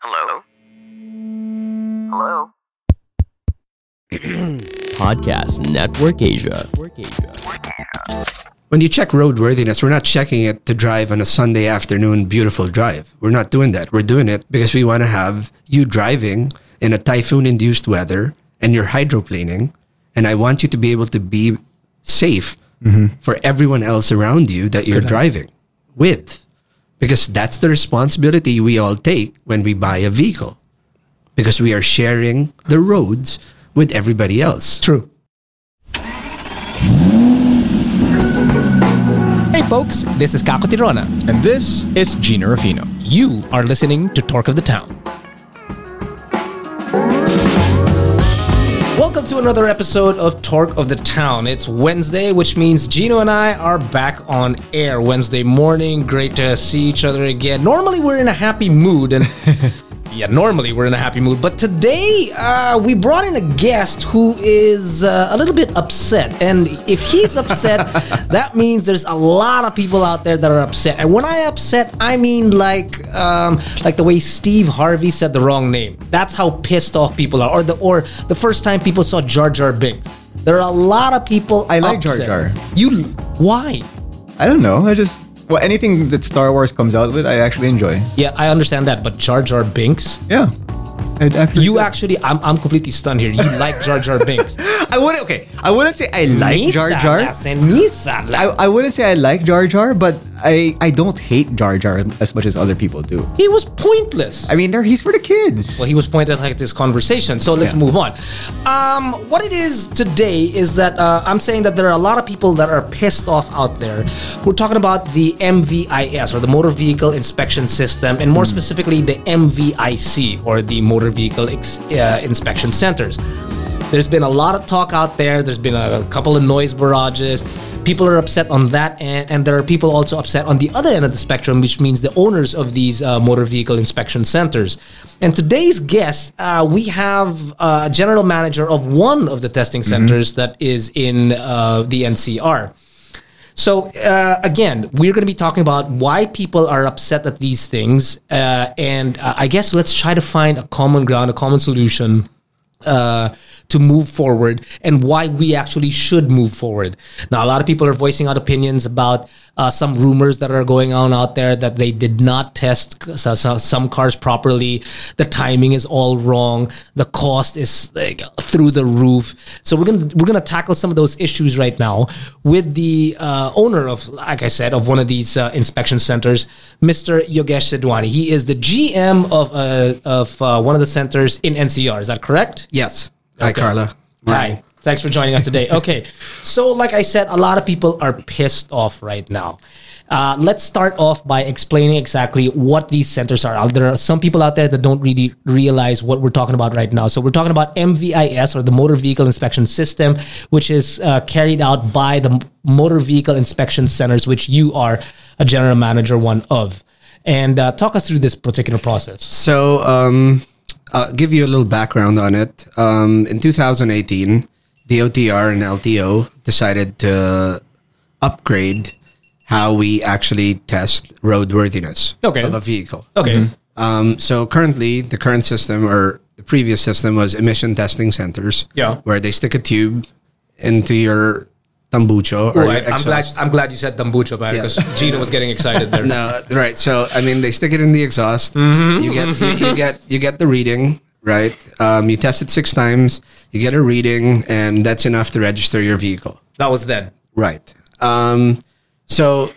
Hello? Hello? Podcast Network Asia. When you check roadworthiness, we're not checking it to drive on a Sunday afternoon beautiful drive. We're not doing that. We're doing it because we want to have you driving in a typhoon induced weather and you're hydroplaning. And I want you to be able to be safe mm-hmm. for everyone else around you that you're driving with. Because that's the responsibility we all take when we buy a vehicle. Because we are sharing the roads with everybody else. True. Hey folks, this is Kako Tirona. And this is Gino Rafino. You are listening to Torque of the Town. Welcome to another episode of Torque of the Town. It's Wednesday, which means Gino and I are back on air Wednesday morning. Great to see each other again. Normally, we're in a happy mood, and yeah, normally we're in a happy mood, but today uh, we brought in a guest who is uh, a little bit upset. And if he's upset, that means there's a lot of people out there that are upset. And when I upset, I mean like um, like the way Steve Harvey said the wrong name. That's how pissed off people are. Or the or the first time people saw Jar Jar Binks. There are a lot of people. I like Jar. Jar. You why? I don't know. I just well anything that Star Wars comes out with, I actually enjoy. Yeah, I understand that, but Jar Jar Binks. Yeah. Actually You actually, I'm, I'm completely stunned here. You like Jar Jar Binks. I wouldn't okay. I wouldn't say I like Jar Jar. I, I wouldn't say I like Jar Jar, but I, I don't hate Jar Jar as much as other people do. He was pointless. I mean, he's for the kids. Well, he was pointless like this conversation. So let's Yeah. move on. Um, what it is today is that uh, I'm saying that there are a lot of people that are pissed off out there. We're talking about the MVIS or the Motor Vehicle Inspection System, and more specifically the MVIC or the Motor Vehicle Ex- uh, Inspection Centers. There's been a lot of talk out there. There's been a, couple of noise barrages. People are upset on that end, and there are people also upset on the other end of the spectrum, which means the owners of these uh, motor vehicle inspection centers. And today's guest, uh, we have uh, a general manager of one of the testing centers that is in uh, the NCR. So uh, again, we're going to be talking about why people are upset at these things, uh, and uh, I guess let's try to find a common ground, a common solution uh, to move forward, and why we actually should move forward. Now, a lot of people are voicing out opinions about uh, some rumors that are going on out there that they did not test so- so- some cars properly. The timing is all wrong. The cost is like, through the roof. So we're gonna we're gonna tackle some of those issues right now with the uh, owner of, like I said, of one of these uh, inspection centers, Mr. Yogesh Sidwani. He is the GM of uh, of uh, one of the centers in NCR. Is that correct? Yes. Hi, Okay. Carla. Hi. Thanks for joining us today. Okay. So, like I said, a lot of people are pissed off right now. Uh, let's start off by explaining exactly what these centers are. There are some people out there that don't really realize what we're talking about right now. So, we're talking about MVIS or the Motor Vehicle Inspection System, which is uh, carried out by the Motor Vehicle Inspection Centers, which you are a general manager one of. And uh, talk us through this particular process. So, um, I'll give you a little background on it. Um, in 2018, DOTR and LTO decided to upgrade how we actually test roadworthiness Okay. of a vehicle. Okay. Um, so currently, the current system or the previous system was emission testing centers. Yeah. Where they stick a tube into your tambucho or Oh, I, am glad. I'm glad you said tambucho, man, Yeah. because Gino was getting excited there. No, right. So I mean, they stick it in the exhaust. Mm-hmm. You get you, you get you get the reading, right? Um, you test it six times. You get a reading, and that's enough to register your vehicle. That was then. Right. Um, so,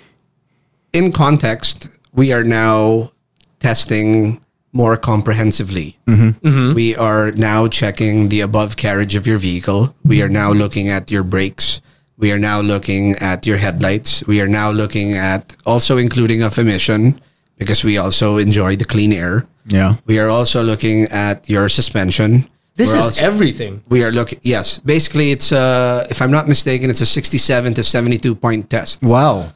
in context, we are now testing more comprehensively. We are now checking the above carriage of your vehicle. We are now looking at your brakes. We are now looking at your headlights. We are now looking at also including of emission because we also enjoy the clean air. Yeah. We are also looking at your suspension. This We're is also- everything. we are looking. Yes, basically, it's uh, if I'm not mistaken, it's a 67 to 72 point test. Wow.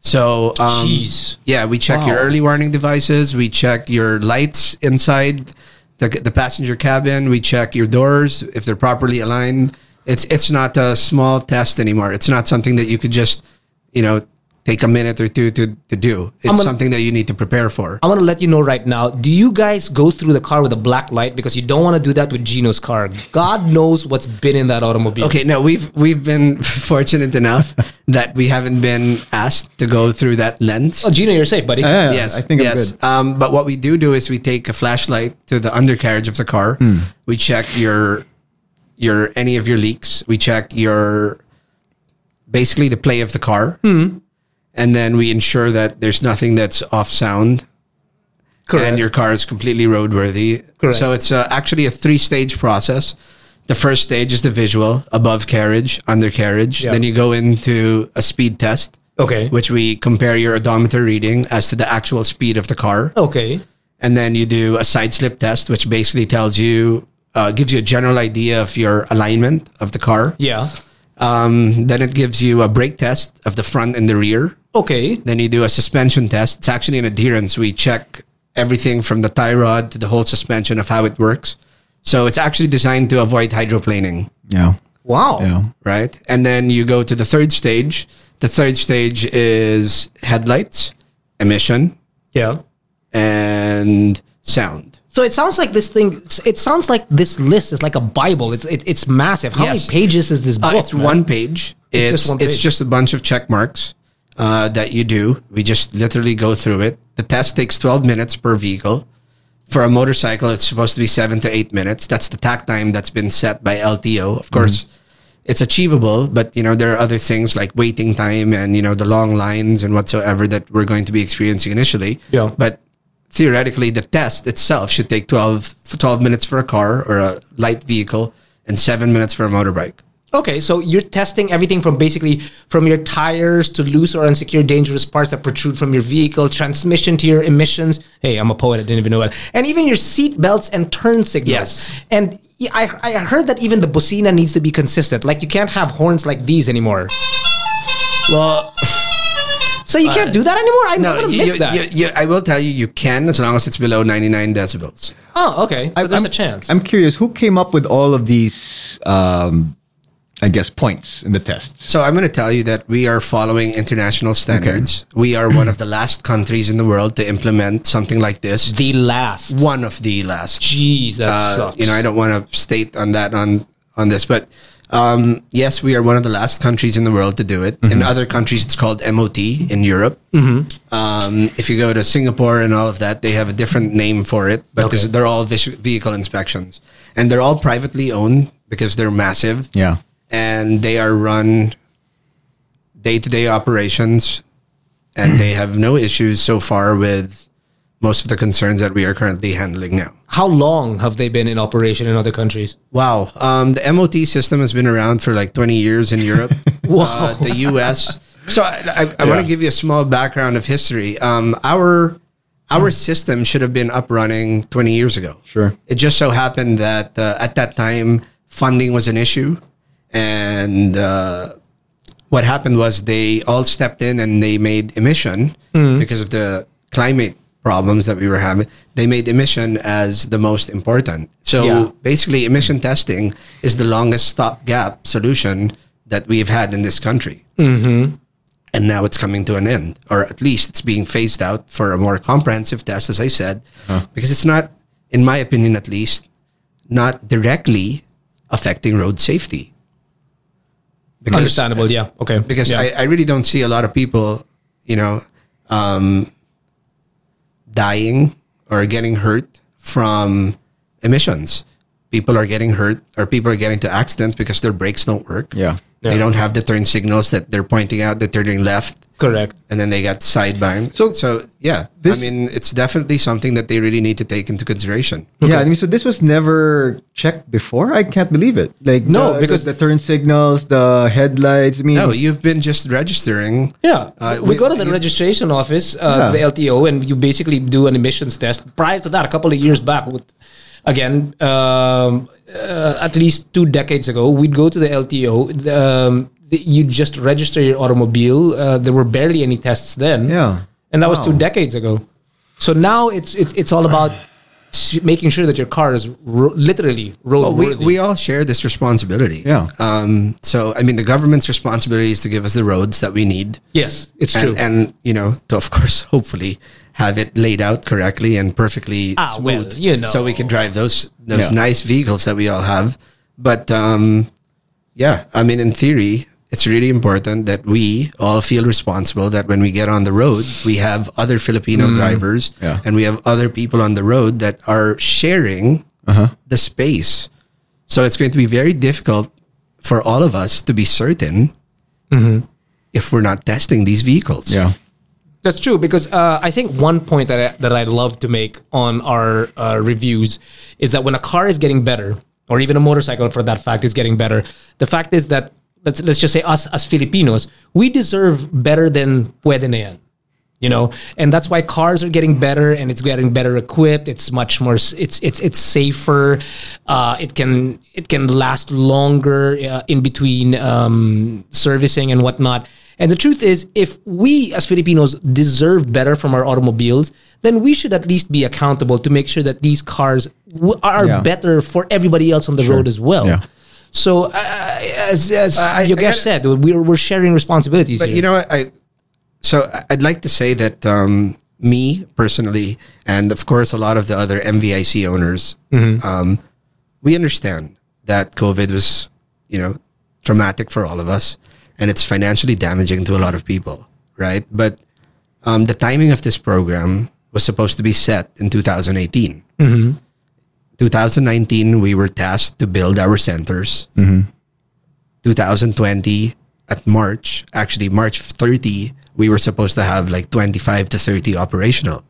So, um, Jeez. yeah, we check your early warning devices. We check your lights inside the the passenger cabin. We check your doors if they're properly aligned. It's it's not a small test anymore. It's not something that you could just, you know, take a minute or two to, to do. It's gonna- something that you need to prepare for. I'm gonna let you know right now. Do you guys go through the car with a black light because you don't want to do that with Gino's car? God knows what's been in that automobile. Okay, no, we've we've been fortunate enough that we haven't been asked to go through that lens. Oh, Gino, you're safe, buddy. Yeah, yes, I think I'm yes. good. Um, but what we do do is we take a flashlight to the undercarriage of the car. Hmm. We check your your any of your leaks. We check your basically the play of the car, Hmm. and then we ensure that there's nothing that's off sound Correct. and your car is completely roadworthy. Correct. So it's uh, actually a three stage process. The first stage is the visual, above carriage, undercarriage. Yeah. Then you go into a speed test, okay. which we compare your odometer reading as to the actual speed of the car. Okay. And then you do a side slip test, which basically tells you, uh, gives you a general idea of your alignment of the car. Yeah. Um, then it gives you a brake test of the front and the rear. Okay. Then you do a suspension test. It's actually an adherence. We check everything from the tie rod to the whole suspension of how it works. So it's actually designed to avoid hydroplaning, Yeah. Wow. Yeah. right? And then you go to the third stage. The third stage is headlights, emission, Yeah. and sound. So it sounds like this thing. It sounds like this list is like a Bible. It's it, it's massive. How Yes. many pages is this book? Uh, it's man? one page. It's It's just one it's just a bunch of check marks uh, that you do. We just literally go through it. The test takes 12 minutes per vehicle. For a motorcycle, it's supposed to be seven to eight minutes. That's the takt time that's been set by LTO. Of course, it's achievable, but you know there are other things like waiting time and you know the long lines and whatsoever that we're going to be experiencing initially. Yeah. But theoretically, the test itself should take 12, 12 minutes for a car or a light vehicle and seven minutes for a motorbike. Okay, so you're testing everything from basically from your tires to loose or unsecure dangerous parts that protrude from your vehicle, transmission to your emissions. Hey, I'm a poet. I didn't even know that. And even your seat belts and turn signals. Yes. And I, I heard that even the bocina needs to be consistent. Like you can't have horns like these anymore. Well, So you can't do that anymore. I'm no, gonna you, miss you, that. you- you- I will tell you, you can as long as it's below 99 decibels. oh, okay. So I- there's I'm- a chance. I'm curious, who came up with all of these, um, I guess, points in the tests? So I'm going to tell you that we are following international standards. We are one of the last countries in the world to implement something like this. the last. One of the last. Jeez, that Uh, sucks. you know, I don't want to state on that on on this, but um, yes, we are one of the last countries in the world to do it. In other countries, it's called MOT in Europe. Um, if you go to Singapore and all of that, they have a different name for it, but Okay. they're all vis- vehicle inspections, and they're all privately owned because they're massive Yeah. and they are run day to day operations, and they have no issues so far with most of the concerns that we are currently handling now. How long have they been in operation in other countries? Wow. Um, the MOT system has been around for like 20 years in Europe. Wow. Uh, the US. So I, I, I want to give you a small background of history. Um, our our system should have been up running 20 years ago. Sure. It just so happened that uh, at that time funding was an issue, and uh, what happened was they all stepped in and they made emission because of the climate problems that we were having. They made emission as the most important. So Yeah. basically, emission testing is the longest stopgap solution that we've had in this country. Mm-hmm. And now it's coming to an end, or at least it's being phased out for a more comprehensive test, as I said, because it's not, in my opinion at least, not directly affecting road safety. Because- Understandable, yeah. Okay. because yeah. I, I really don't see a lot of people, you know, um, dying or getting hurt from emissions. People are getting hurt or people are getting to accidents because their brakes don't work. Yeah. They don't have the turn signals that they're pointing out that they're doing left correct. and then they got sidebanged. So- so yeah, This- I mean, it's definitely something that they really need to take into consideration. Yeah, I mean, so this was never checked before. I can't believe it. Like No, the- because- the, the turn signals, the headlights. I mean, No, you've been just registering. Yeah, Uh, we, we- go to the you- registration office, uh, Yeah. the LTO, and you basically do an emissions test. Prior to that, a couple of years back, with again, um, uh, at least two decades ago, we'd go to the LTO. the, Um, the, you just register your automobile. Uh, there were barely any tests then. Yeah. and that was two decades ago. So now it's it's it's all about making sure that your car is ro- literally Well, we, we all share this responsibility. Yeah. Um, so, I mean, the government's responsibility is to give us the roads that we need. yes, it's true. And, and, you know, to, of course, hopefully have it laid out correctly and perfectly Ah, well, smooth. you know. So we can drive those, those Yeah. nice vehicles that we all have. But, um, yeah, I mean, in theory, it's really important that we all feel responsible that when we get on the road, we have other Filipino drivers Yeah. and we have other people on the road that are sharing Uh-huh. the space. So it's going to be very difficult for all of us to be certain if we're not testing these vehicles. Yeah. That's true because uh, I think one point that I, that I'd love to make on our uh, reviews is that when a car is getting better, or even a motorcycle for that fact is getting better, the fact is that let's let's just say us as Filipinos, we deserve better than pwede na yan. You know, and that's why cars are getting better and it's getting better equipped. It's much more. It's it's it's safer. Uh, it can it can last longer uh, in between um, servicing and whatnot. And the truth is, if we as Filipinos deserve better from our automobiles, then we should at least be accountable to make sure that these cars w- are Yeah. better for everybody else on the road as well. Yeah. So, uh, as, as I- I Yogesh gotta- said, we're, we're sharing responsibilities But here. you know, I so I'd like to say that um, me personally, and of course a lot of the other MVIC owners, um, we understand that COVID was, you know, traumatic for all of us, and it's financially damaging to a lot of people, right? But um, the timing of this program was supposed to be set in 2018. 2019, we were tasked to build our centers. 2020 at March, actually March 30, we were supposed to have like 25 to 30 operational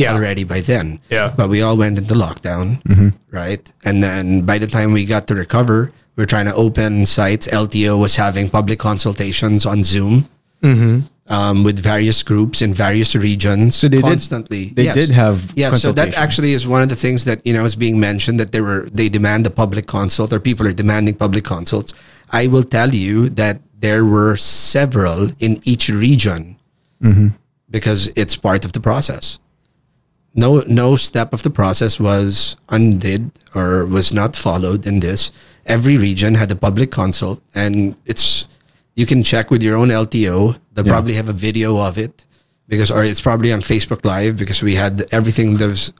yeah. already by then. Yeah. But we all went into lockdown, mm-hmm. right? And then by the time we got to recover, we are trying to open sites. LTO was having public consultations on Zoom mm-hmm. um, with various groups in various regions So they did- constantly. they Yes. did have Yeah, so that actually is one of the things that you know is being mentioned that they were they demand a public consult or people are demanding public consults. I will tell you that there were several in each region mm-hmm. because it's part of the process. No, no step of the process was undid or was not followed in this. Every region had a public consult, and it's you can check with your own LTO. They'll Yeah. probably have a video of it because, or it's probably on Facebook Live because we had everything that was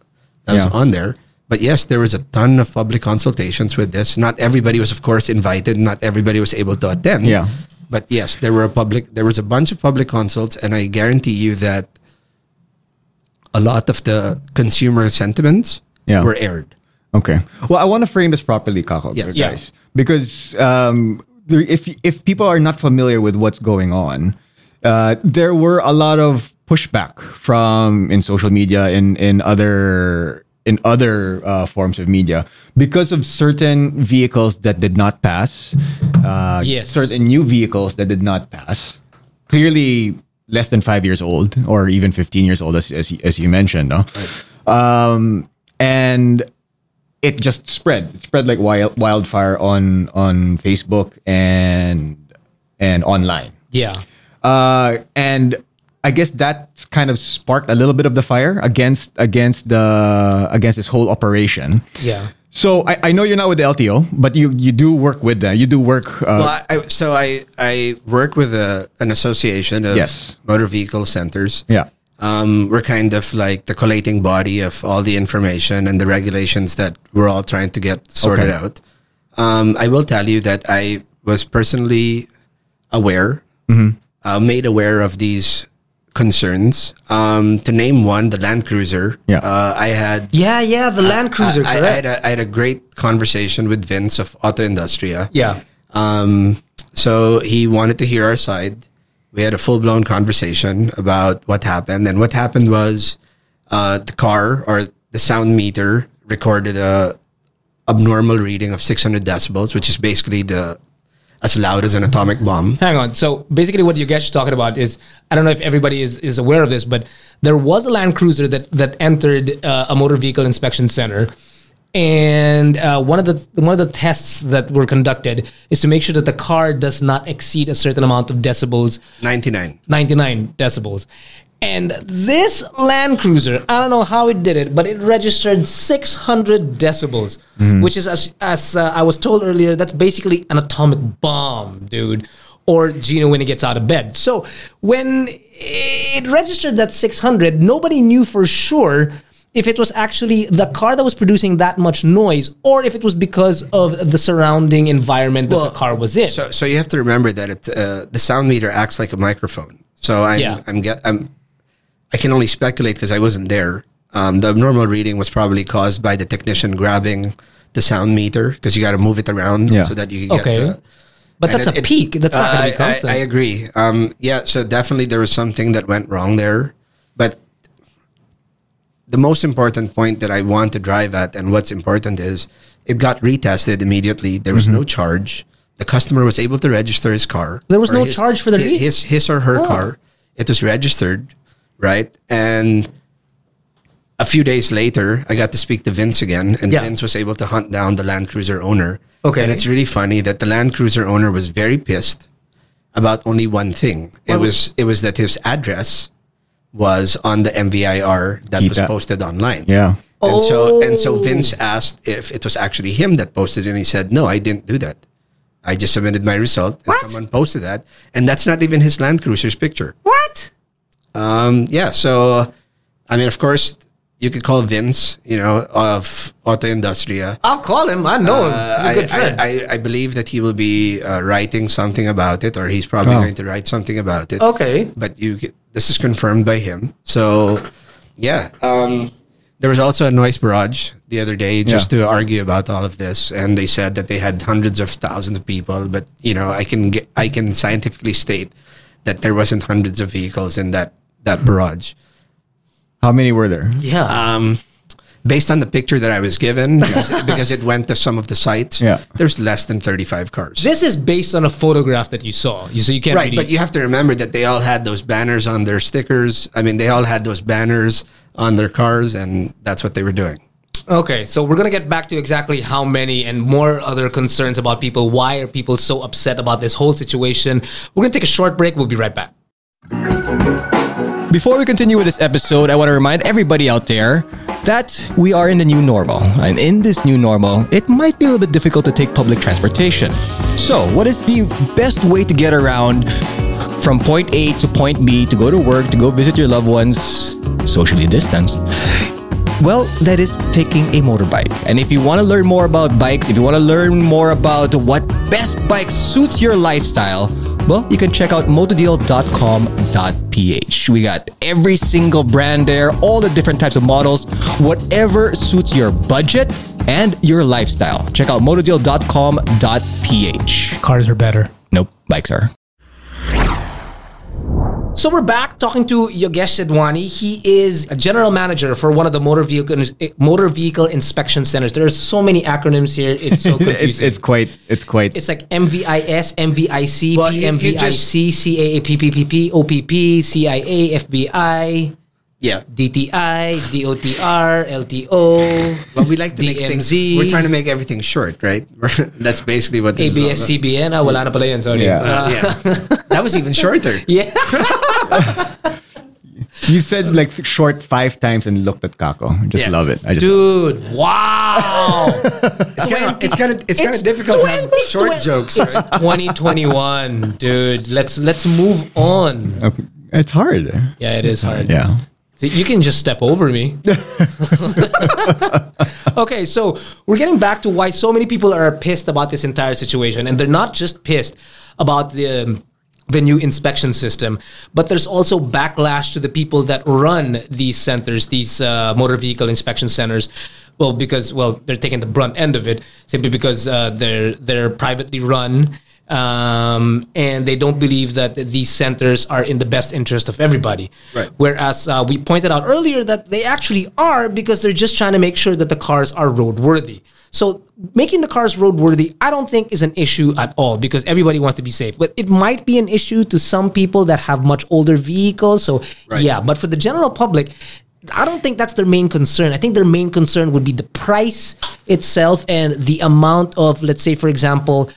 that was on there. But yes, there was a ton of public consultations with this. Not everybody was, of course, invited. Not everybody was able to attend. Yeah. But yes, there were a public. There was a bunch of public consults, and I guarantee you that a lot of the consumer sentiments Yeah. were aired. Okay. Well, I want to frame this properly, Kako, Yes. Yeah. guys, because um, if if people are not familiar with what's going on, uh, there were a lot of pushback from in social media in in other in other uh, forms of media because of certain vehicles that did not pass. Uh, Yes. Certain new vehicles that did not pass. Clearly less than five years old or even 15 years old, as, as, as you mentioned. No? Um, and it just spread. It spread like wild, wildfire on on Facebook and and online. yeah. Uh, and I guess that kind of sparked a little bit of the fire against against the against this whole operation. Yeah. So I, I know you're not with the LTO, but you you do work with them. You do work. Uh, Well, I, so I I work with a, an association of Yes. motor vehicle centers. yeah. Um, we're kind of like the collating body of all the information and the regulations that we're all trying to get sorted Okay. out. Um, I will tell you that I was personally aware, uh, made aware of these concerns. Um, to name one, the Land Cruiser. Yeah. Uh, I had Yeah, yeah, the Land Cruiser, I, I, I, had a, I had a great conversation with Vince of AutoIndustriya. yeah. Um, so he wanted to hear our side. We had a full blown conversation about what happened, and what happened was uh, the car or the sound meter recorded a abnormal reading of 600 decibels, which is basically the as loud as an atomic bomb. Hang on. So basically, what Yogesh is talking about is I don't know if everybody is, is aware of this, but there was a Land Cruiser that that entered uh, a motor vehicle inspection center, and uh, one of the one of the tests that were conducted is to make sure that the car does not exceed a certain amount of decibels 99. 99 decibels. And this Land Cruiser, I don't know how it did it, but it registered 600 decibels, which is, as, as uh, I was told earlier, that's basically an atomic bomb, dude. Or Gino when he gets out of bed. So when it registered that 600, nobody knew for sure if it was actually the car that was producing that much noise or if it was because of the surrounding environment that the car was in. So, so you have to remember that it, uh, the sound meter acts like a microphone. So I'm, Yeah. I'm, I'm, I can only speculate because I wasn't there. Um, the abnormal reading was probably caused by the technician grabbing the sound meter because you got to move it around Yeah. so that you can get Okay. the, but that's it- a it- peak. That's not going to I- be constant. I, I agree. Um, yeah, so definitely there was something that went wrong there. But the most important point that I want to drive at and what's important is it got retested immediately. There was no charge. The customer was able to register his car. There was no his- charge for the hi- re- his his or her Oh. car. It was registered, right? And a few days later, I got to speak to Vince again, and Yeah. Vince was able to hunt down the Land Cruiser owner. Okay. And it's really funny that the Land Cruiser owner was very pissed about only one thing. It What was it was that his address was on the MVIR that was that. posted online. Yeah. And so and so Oh. Vince asked if it was actually him that posted it, and he said, "No, I didn't do that. I just submitted my result, and What? someone posted that, and that's not even his Land Cruiser's picture." what? Um, yeah. So, I mean, of course, you could call Vince, you know, of AutoIndustriya. I'll call him. I know him. He's a Uh, good I, friend. I, I, I believe that he will be uh, writing something about it, or he's probably Oh. going to write something about it. okay. But you, this is confirmed by him. So, yeah. Um, there was also a noise barrage the other day just to argue about all of this, and they said that they had hundreds of thousands of people. But you know, I can get, I can scientifically state that there wasn't hundreds of vehicles in that that barrage. How many were there? Yeah. Um, based on the picture that I was given, because, because it went to some of the sites, Yeah. there's less than 35 cars. this is based on a photograph that you saw. You so you can't right, really, but you have to remember that they all had those banners on their stickers. I mean, they all had those banners on their cars, and that's what they were doing. Okay, so we're gonna get back to exactly how many and more other concerns about people. Why are people so upset about this whole situation? We're gonna take a short break. We'll be right back. Before we continue with this episode, I want to remind everybody out there that we are in the new normal. And in this new normal, it might be a little bit difficult to take public transportation. So, what is the best way to get around from point A to point B to go to work, to go visit your loved ones, socially distanced? Well, that is taking a motorbike. And if you want to learn more about bikes, if you want to learn more about what best bike suits your lifestyle, well, you can check out motodeal.com.ph. We got every single brand there, all the different types of models, whatever suits your budget and your lifestyle. Check out motodeal.com.ph. Cars are better. Nope, bikes are. So we're back talking to Yogesh Sidwani. He is a general manager for one of the motor vehicle motor vehicle inspection centers. There are so many acronyms here. It's so confusing. it's it's quite it's quite It's like MVIS, MVIC, Well, you- you PMVIC, CAA, PPPP, OPP, CIA, FBI, Yeah. DTI, DOTR, LTO, But we like to make things. We're trying to make everything short, right? that's basically what this is all about. ABS-CBN. Ah, wala na pala yun, sorry. Yeah. Uh, Yeah. that was even shorter. yeah. You said like short five times and looked at Kako. Just Yeah. love it. I just Dude, wow. It's kind of it's kind of it's kind It's of difficult to have short 20. jokes. Right? 2021, dude. Let's let's move on. Okay. It's hard. Yeah, it is hard. Yeah. So you can just step over me. okay, so we're getting back to why so many people are pissed about this entire situation, and they're not just pissed about the um, the new inspection system, but there's also backlash to the people that run these centers, these uh, motor vehicle inspection centers. Well, because well, they're taking the brunt end of it simply because uh, they're they're privately run um, and they don't believe that these centers are in the best interest of everybody. Right. Whereas uh, we pointed out earlier that they actually are because they're just trying to make sure that the cars are roadworthy. So making the cars roadworthy, I don't think is an issue at all because everybody wants to be safe. But it might be an issue to some people that have much older vehicles. So Right. yeah, but for the general public. I don't think that's their main concern. I think their main concern would be the price itself and the amount of, let's say, for example,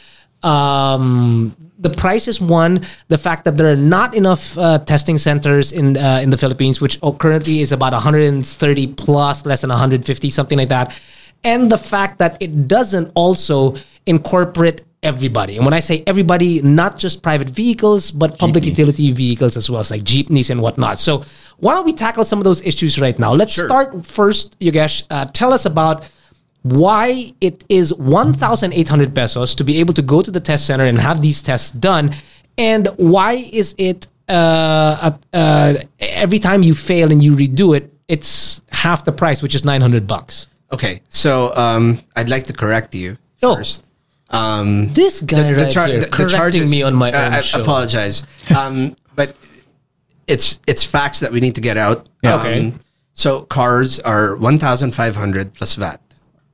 um, the price is one. The fact that there are not enough uh, testing centers in uh, in the Philippines, which oh, currently is about 130 plus, less than 150, something like that, and the fact that it doesn't also incorporate everybody. And when I say everybody, not just private vehicles, but public utility vehicles as well, as like jeepneys and whatnot. So why don't we tackle some of those issues right now? Let's start first, Yogesh. Uh, tell us about why it is 1,800 pesos to be able to go to the test center and have these tests done, and why is it uh, uh, every time you fail and you redo it, it's half the price, which is 900 bucks. Okay, so um, I'd like to correct you Oh. first. Um, This guy right char- here the- the correcting charges- me on my uh, own I show. apologize, um, but it's it's facts that we need to get out. Yeah. Um, Okay. So cars are one thousand five hundred plus VAT.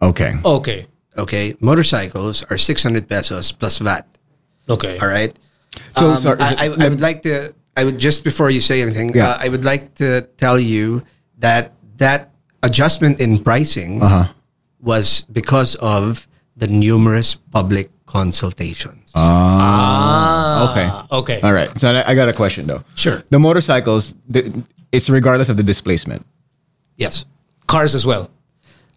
Okay. Okay. Okay, motorcycles are six hundred pesos plus VAT. Okay. All right. So, Um, sorry, I, I, I would like to. I would just before you say anything. Yeah. Uh, I would like to tell you that that adjustment in pricing Uh huh. was because of the numerous public consultations. Ah. Okay. Okay. All right. So I, I got a question though. Sure. The motorcycles, the, it's regardless of the displacement. Yes. Cars as well.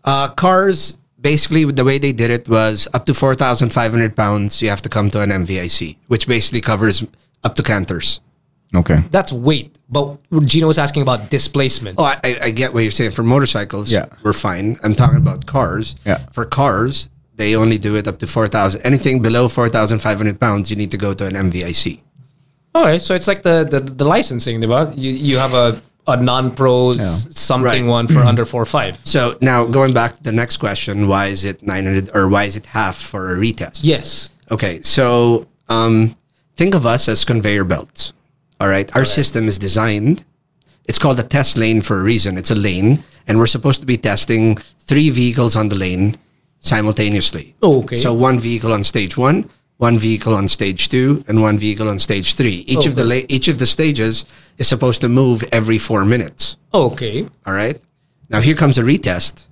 Uh, cars, basically, the way they did it was up to 4,500 pounds, you have to come to an MVIC, which basically covers up to canters. Okay. That's weight. But Gino was asking about displacement. Oh, I, I- I get what you're saying. For motorcycles, Yeah. we're fine. I'm talking about cars. Yeah. For cars, they only do it up to 4,000. Anything below 4,500 pounds, you need to go to an MVIC. Okay, so it's like the the, the licensing, diba? You you have a a non-pro s- something Right. one for under four five. So now going back to the next question, why is it 900 or why is it half for a retest? Yes. Okay, so um, think of us as conveyor belts. All right, our system is designed. It's called a test lane for a reason. It's a lane, and we're supposed to be testing three vehicles on the lane simultaneously. Oh, okay. So one vehicle on stage one, one vehicle on stage two, and one vehicle on stage three. Each of the la- each of the stages is supposed to move every four minutes. Okay. All right. Now here comes a retest,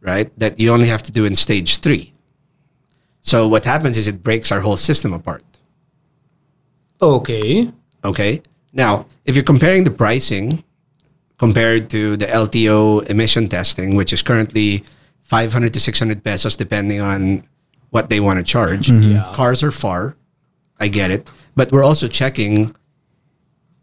right? That you only have to do in stage three. So what happens is it breaks our whole system apart. Okay. Okay. Now, if you're comparing the pricing compared to the LTO emission testing, which is currently 500 to 600 pesos, depending on what they want to charge, mm-hmm. Yeah. cars are far. I get it. But we're also checking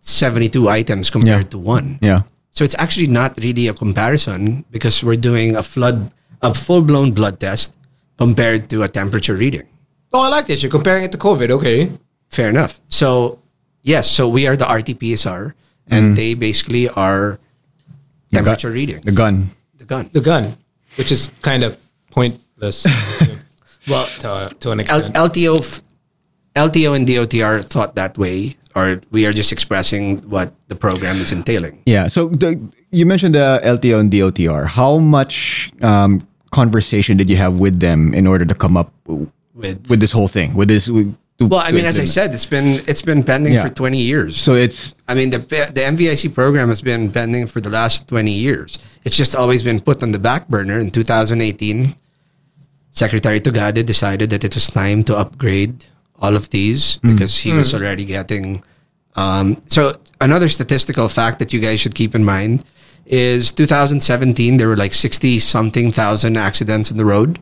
72 items compared Yeah. to one. Yeah. So it's actually not really a comparison because we're doing a flood, a full blown blood test compared to a temperature reading. Oh, I like this. You're comparing it to COVID. Okay. Fair enough. So yes, so we are the RT-PCR, and they basically are temperature reading The gun. the gun. The gun, which is kind of pointless. well, to, to an L- extent. LTO, f- LTO and DOTR thought that way, or we are just expressing what the program is entailing. Yeah. So the, you mentioned the LTO and DOTR. How much um, conversation did you have with them in order to come up With with this whole thing? With this? With, to- well, I mean, as I said, it's been it's been pending Yeah. for twenty years. So it's I mean, the the MVIC program has been pending for the last 20 years. It's just always been put on the back burner. In 2018, Secretary Tugade decided that it was time to upgrade all of these because he was already getting. Um, so another statistical fact that you guys should keep in mind is 2017 there were like 60 something thousand accidents on the road.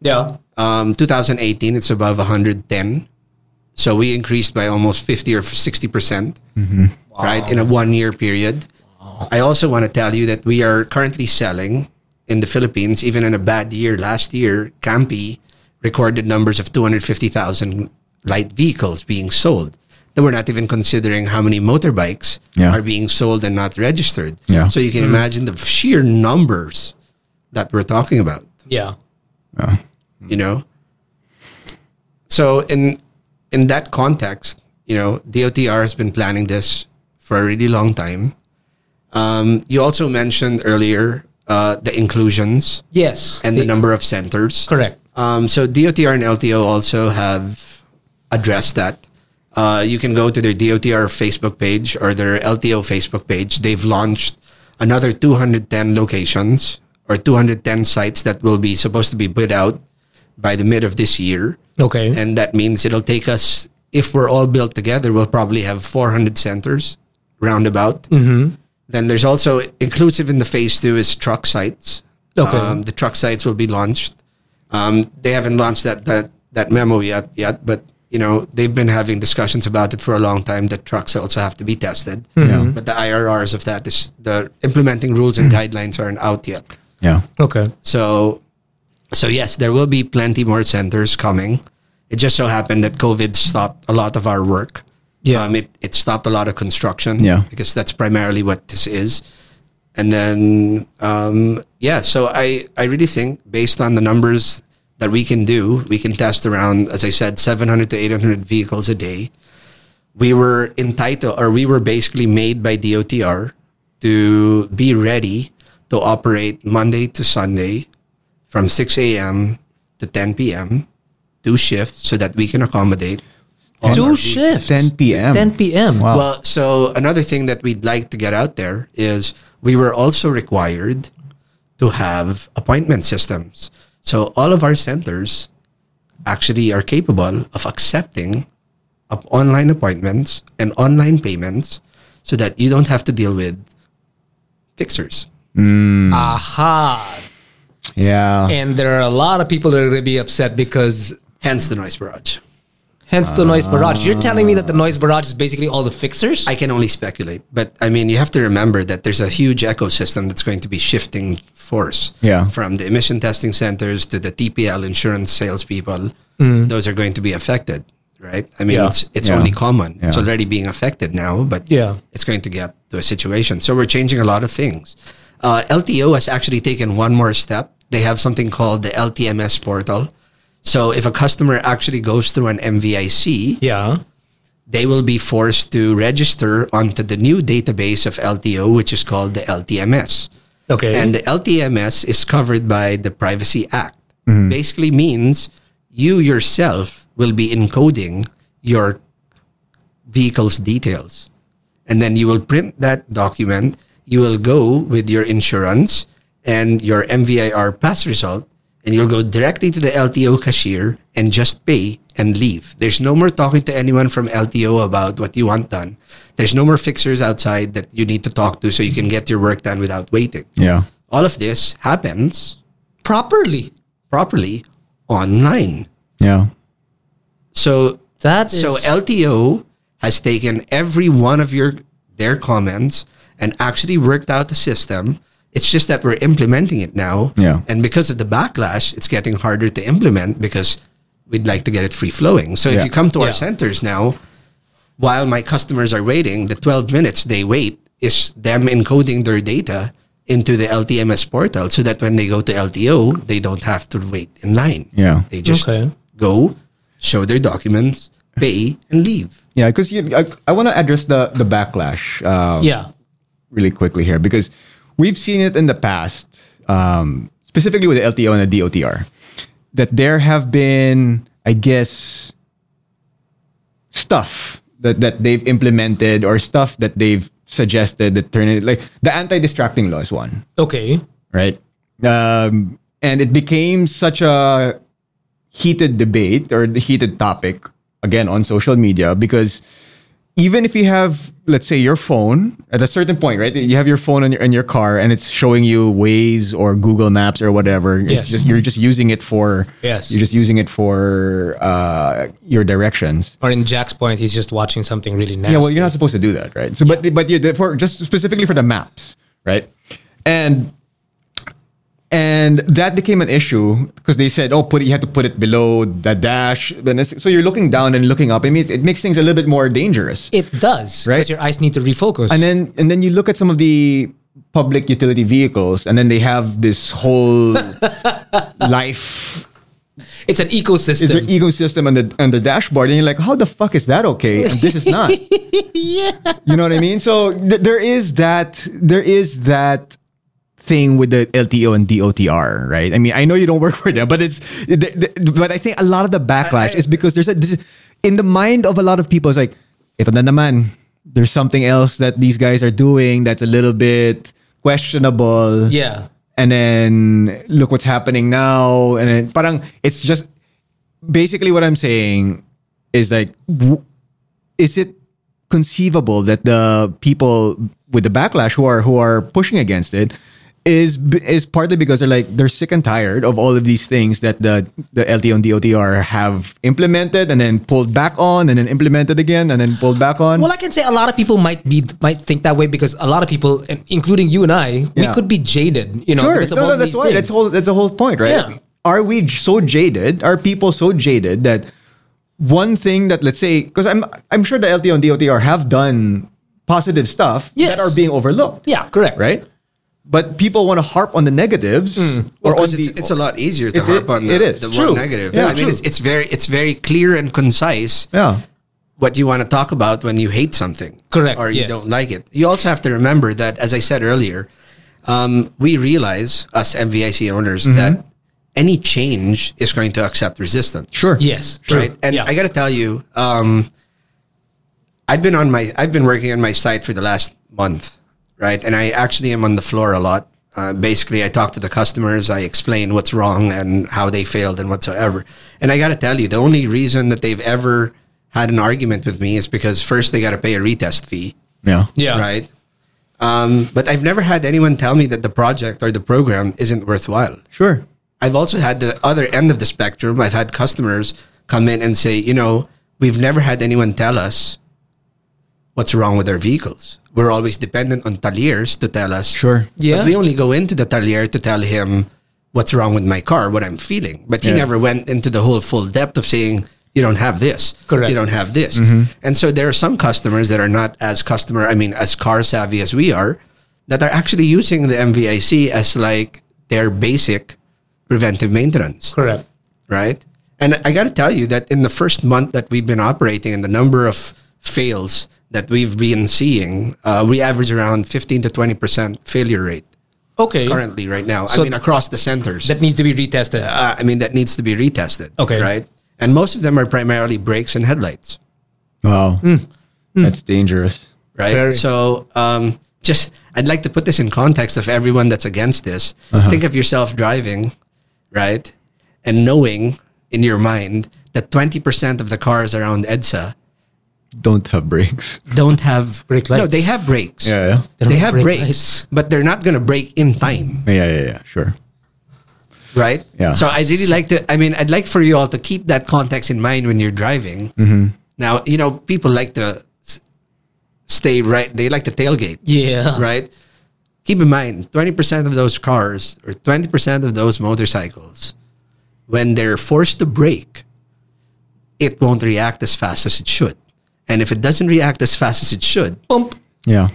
yeah. Um, 2018 it's above 110. So we increased by almost 50 or 60 percent, mm-hmm. right, in a one year period. I also want to tell you that we are currently selling in the Philippines, even in a bad year last year, CAMPI recorded numbers of 250,000 light vehicles being sold. Then we're not even considering how many motorbikes Yeah. are being sold and not registered. Yeah. So you can mm-hmm. imagine the sheer numbers that we're talking about Yeah. you know so in in that context you know DOTR has been planning this for a really long time um, you also mentioned earlier uh, the inclusions Yes. and the number of centers Correct. um, so DOTR and LTO also have addressed that. Uh, you can go to their DOTR Facebook page or their LTO Facebook page. They've launched another 210 locations or 210 sites that will be supposed to be bid out by the mid of this year. Okay. And that means it'll take us if we're all built together, we'll probably have 400 centers roundabout. Mm-hmm. Then there's also inclusive in the phase two is truck sites. Okay. Um, the truck sites will be launched. Um, they haven't launched that, that that memo yet yet, but you know they've been having discussions about it for a long time. That trucks also have to be tested. Yeah. But the IRRs of that is the implementing rules and guidelines aren't out yet. Yeah. Okay. So, so yes, there will be plenty more centers coming. It just so happened that COVID stopped a lot of our work. Yeah. Um, it, it stopped a lot of construction. Yeah. Because that's primarily what this is. And then, um, yeah, so I, I really think based on the numbers that we can do, we can test around, as I said, 700 to 800 vehicles a day. We were entitled, or we were basically made by DOTR to be ready to operate Monday to Sunday from 6 a.m. to 10 p.m., two shifts so that we can accommodate. all our Two vehicles. shifts. 10 p.m. 10 p.m. Wow. Well, so another thing that we'd like to get out there is we were also required to have appointment systems. So all of our centers actually are capable of accepting of online appointments and online payments so that you don't have to deal with fixers. Hmm. Aha. Yeah. And there are a lot of people that are going to be upset because Hence the noise barrage. hence the noise barrage. You're telling me that the noise barrage is basically all the fixers? I can only speculate, but I mean, you have to remember that there's a huge ecosystem that's going to be shifting force. Yeah. From the emission testing centers to the TPL insurance salespeople, those are going to be affected, right? I mean, Yeah. it's it's Yeah. only common. It's already being affected now, but Yeah. it's going to get to a situation. So we're changing a lot of things. Uh, LTO has actually taken one more step. They have something called the LTMS portal. So if a customer actually goes through an MVIC, yeah. they will be forced to register onto the new database of LTO, which is called the LTMS. Okay. And the LTMS is covered by the Privacy Act. Mm-hmm. Basically means you yourself will be encoding your vehicle's details. And then you will print that document. You will go with your insurance and your MVIR pass result, and you'll go directly to the LTO cashier and just pay and leave. There's no more talking to anyone from LTO about what you want done. There's no more fixers outside that you need to talk to so you can get your work done without waiting. yeah. All of this happens Properly. properly online. Yeah. So That so LTO has taken every one of your their comments and actually worked out the system. It's just that we're implementing it now. Yeah. And because of the backlash, it's getting harder to implement because we'd like to get it free flowing. So if Yeah. you come to our Yeah. centers now, while my customers are waiting, the 12 minutes they wait is them encoding their data into the LTMS portal so that when they go to LTO, they don't have to wait in line. Yeah. They just Okay. go, show their documents, pay, and leave. Yeah, because I, I want to address the the backlash. Um, Yeah. really quickly here because we've seen it in the past, um, specifically with the LTO and the DOTR, that there have been, I guess, stuff that, that they've implemented or stuff that they've suggested that turn it like the anti-distracting law is one, Okay. right? Um, and it became such a heated debate or the heated topic again on social media because even if you have let's say your phone at a certain point right you have your phone in your, in your car and it's showing you waze or google maps or whatever Yes. just you're just using it for Yes. you're just using it for uh, your directions Or in Jack's point, he's just watching something really nasty. yeah, well, you're not supposed to do that, right? So, but but you for just specifically for the maps, right? And and that became an issue because they said, oh, put it, you have to put it below the dash. So you're looking down and looking up. I mean, it, it makes things a little bit more dangerous. It does. Right? Because your eyes need to refocus. And then and then you look at some of the public utility vehicles, and then they have this whole life it's an ecosystem. is their ecosystem on the on the dashboard, and you're like, how the fuck is that okay? And this is not. yeah. You know what I mean? So th- there is that there is that thing with the LTO and DOTR, right? I mean, I know you don't work for them, but it's th- th- but I think a lot of the backlash is because there's a this, in the mind of a lot of people it's like ito na naman. There's something else that these guys are doing that's a little bit questionable. Yeah. And then look what's happening now and then parang it's just basically what I'm saying is like, w- is it conceivable that the people with the backlash who are who are pushing against it is is partly because they're like they're sick and tired of all of these things that the the LTO and DOTR have implemented and then pulled back on and then implemented again and then pulled back on. Well, I can say a lot of people might be might think that way because a lot of people, including you and I, we could be jaded. You know, Sure, no, no, that's these why. things. That's whole. That's the whole point, right? Yeah. Are we so jaded? Are people so jaded that one thing that let's say because I'm I'm sure the LTO and DOTR have done positive stuff Yes. that are being overlooked, Yeah, correct. right? But people want to harp on the negatives. Well, or on 'cause it's, the. it's a lot easier to It- harp it- on the, it is. the True. one negative. Yeah, I mean, it's, it's very it's very clear and concise yeah, what you want to talk about when you hate something, Correct, or you yes. don't like it. You also have to remember that, as I said earlier, um, we realize us MVIC owners Mm-hmm. that any change is going to accept resistance. sure. Yes, true. right? And yeah. I got to tell you, um, I've been on my I've been working on my site for the last month, right? And I actually am on the floor a lot. Uh, basically, I talk to the customers, I explain what's wrong and how they failed and whatsoever. And I got to tell you, the only reason that they've ever had an argument with me is because first they got to pay a retest fee, Yeah, yeah. right? Um, but I've never had anyone tell me that the project or the program isn't worthwhile. sure. I've also had the other end of the spectrum. I've had customers come in and say, you know, we've never had anyone tell us what's wrong with our vehicles. We're always dependent on Talyers to tell us. Sure. Yeah. But we only go into the Talyer to tell him what's wrong with my car, what I'm feeling. But he Yeah. never went into the whole full depth of saying, you don't have this. Correct. You don't have this. Mm-hmm. And so there are some customers that are not as customer, I mean, as car savvy as we are, that are actually using the MVIC as like their basic preventive maintenance Correct. right? And I got to tell you that in the first month that we've been operating and the number of fails that we've been seeing, uh, we average around 15 to 20% failure rate Okay. currently right now. So I mean, across the centers. That needs to be retested. uh, I mean, that needs to be retested. Okay. Right? And most of them are primarily brakes and headlights, Wow, that's dangerous. right? Very. So, um, just, I'd like to put this in context of everyone that's against this. Think of yourself driving, right? And knowing in your mind that 20% of the cars around EDSA Don't have brakes. don't have Brake lights. No, they have brakes. Yeah, yeah, They They have have brake brakes, lights. but they're not going to brake in time, yeah, yeah, yeah. Sure. right? Yeah. So I really like to. I mean, I'd like for you all to keep that context in mind when you're driving. Mm-hmm. Now, you know, people like to stay right. They like to tailgate, yeah. right? Keep in mind, twenty percent of those cars or twenty percent of those motorcycles, when they're forced to brake, it won't react as fast as it should. And if it doesn't react as fast as it should, Bump. Yeah,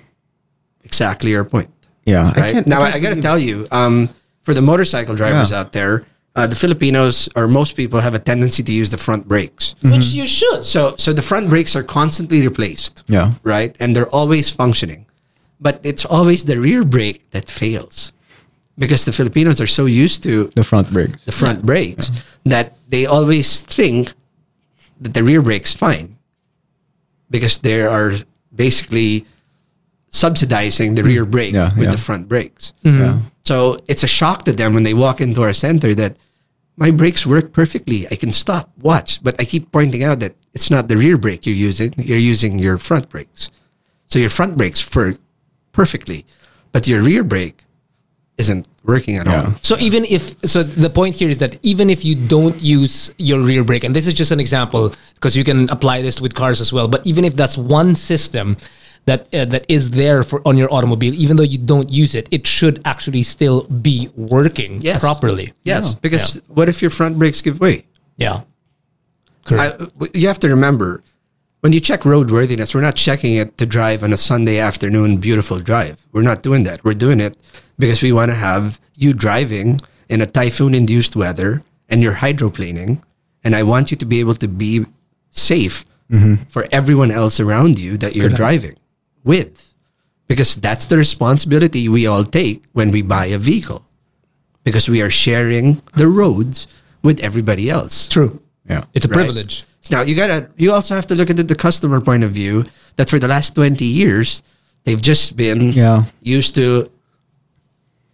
exactly your point. yeah. right? can't- now, I, I got to tell you, um, for the motorcycle drivers Yeah. out there, uh, the Filipinos or most people have a tendency to use the front brakes. Which you should. So, so the front brakes are constantly replaced, Yeah. right? And they're always functioning, but it's always the rear brake that fails because the Filipinos are so used to The front brakes. the front brakes that they always think that the rear brake's fine because they are basically subsidizing the hmm. rear brake Yeah, with yeah. the front brakes. Mm-hmm. Yeah. So it's a shock to them when they walk into our center that my brakes work perfectly. I can stop, watch. But I keep pointing out that it's not the rear brake you're using, you're using your front brakes. So your front brakes work perfectly, but your rear brake isn't working at Yeah. all. So even if so, the point here is that even if you don't use your rear brake, and this is just an example because you can apply this with cars as well. But even if that's one system that uh, that is there for on your automobile, even though you don't use it, it should actually still be working Yes. properly. Yes, because what if your front brakes give way? Yeah. I, Correct. you have to remember when you check roadworthiness, we're not checking it to drive on a Sunday afternoon beautiful drive. We're not doing that. We're doing it because we want to have you driving in a typhoon induced weather and you're hydroplaning. And I want you to be able to be safe mm-hmm. for everyone else around you that you're driving with. Because that's the responsibility we all take when we buy a vehicle. Because we are sharing the roads with everybody else. True. Yeah. It's a Right. privilege. Now you gotta you also have to look at it the customer point of view that for the last twenty years they've just been Yeah. used to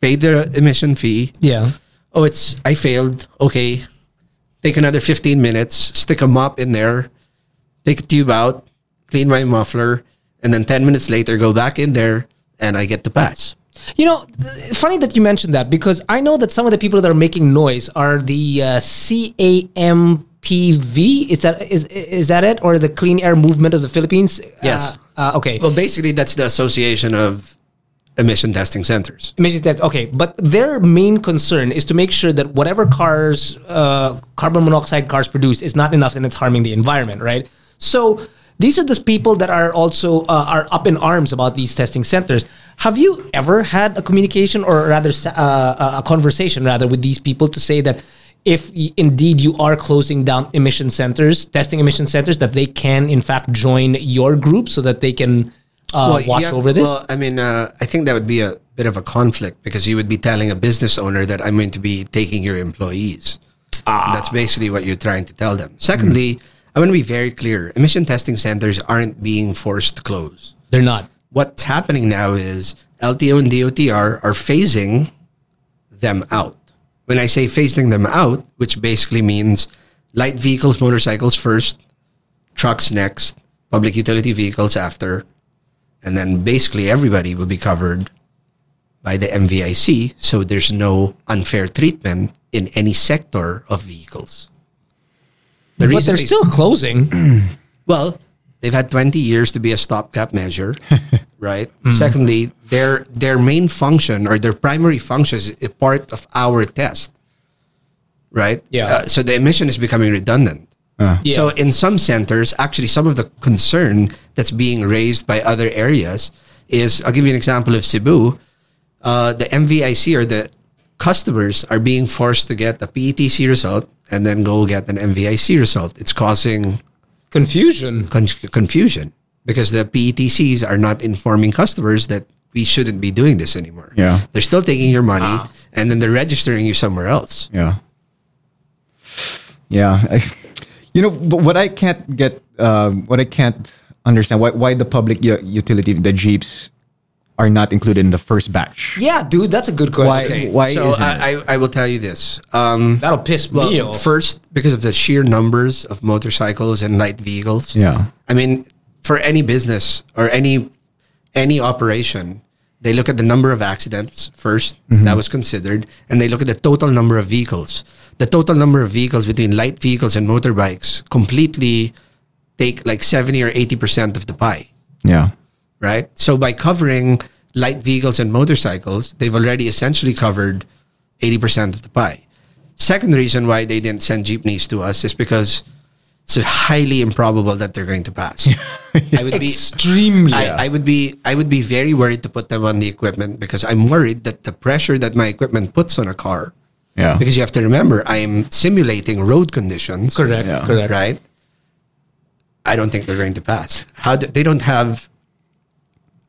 pay their emission fee. Yeah. Oh, it's I failed. Okay, take another fifteen minutes, stick a mop in there, take a tube out, clean my muffler, and then 10 minutes later go back in there and I get the pass. You know, funny that you mentioned that because I know that some of the people that are making noise are the uh, CAMPI. Is that is is that it, or the Clean Air Movement of the Philippines? Yes. Uh, uh, okay. Well, basically, that's the Association of Emission Testing Centers. Imagine that. Okay, but their main concern is to make sure that whatever cars, uh, carbon monoxide cars produce is not enough and it's harming the environment, right? So these are the people that are also uh, are up in arms about these testing centers. Have you ever had a communication or rather uh, a conversation rather with these people to say that if indeed you are closing down emission centers, testing emission centers, that they can in fact join your group so that they can uh, watch yeah, over this? Well, I mean, uh, I think that would be a bit of a conflict because you would be telling a business owner that I'm going to be taking your employees. Ah. That's basically what you're trying to tell them. Secondly, I want to be very clear emission testing centers aren't being forced to close. They're not. What's happening now is LTO and DOTR are phasing them out. When I say phasing them out, which basically means light vehicles, motorcycles first, trucks next, public utility vehicles after, and then basically everybody will be covered by the MVIC. So there's no unfair treatment in any sector of vehicles. The But they're still closing. well, they've had 20 years to be a stopgap measure, right? Secondly, their their main function or their primary function is a part of our test, right? Yeah. Uh, so the emission is becoming redundant. Uh, Yeah. So in some centers, actually, some of the concern that's being raised by other areas is, I'll give you an example of Cebu. Uh, the MVIC or the customers are being forced to get a PETC result and then go get an MVIC result. It's causing Confusion. con- confusion because the PETCs are not informing customers that we shouldn't be doing this anymore. Yeah. They're still taking your money and then they're registering you somewhere else. Yeah. Yeah. I, you know, but what I can't get, um, what I can't understand, why, why the public u- utility, the Jeeps, are not included in the first batch. Yeah, dude, that's a good question. Why- why so I, I, I will tell you this. Um, That'll piss me well, off. first, because of the sheer numbers of motorcycles and light vehicles. Yeah. I mean, for any business or any any operation, they look at the number of accidents 1st That was considered, and they look at the total number of vehicles. The total number of vehicles between light vehicles and motorbikes completely take like seventy or eighty percent of the pie Yeah. right? So by covering light vehicles and motorcycles, they've already essentially covered 80% of the pie. Second reason why they didn't send jeepneys to us is because it's highly improbable that they're going to pass. I would be Extremely. I, I would be I would be very worried to put them on the equipment because I'm worried that the pressure that my equipment puts on a car Yeah. because you have to remember I am simulating road conditions correct. Yeah. Correct. right? I don't think they're going to pass. How do, they don't have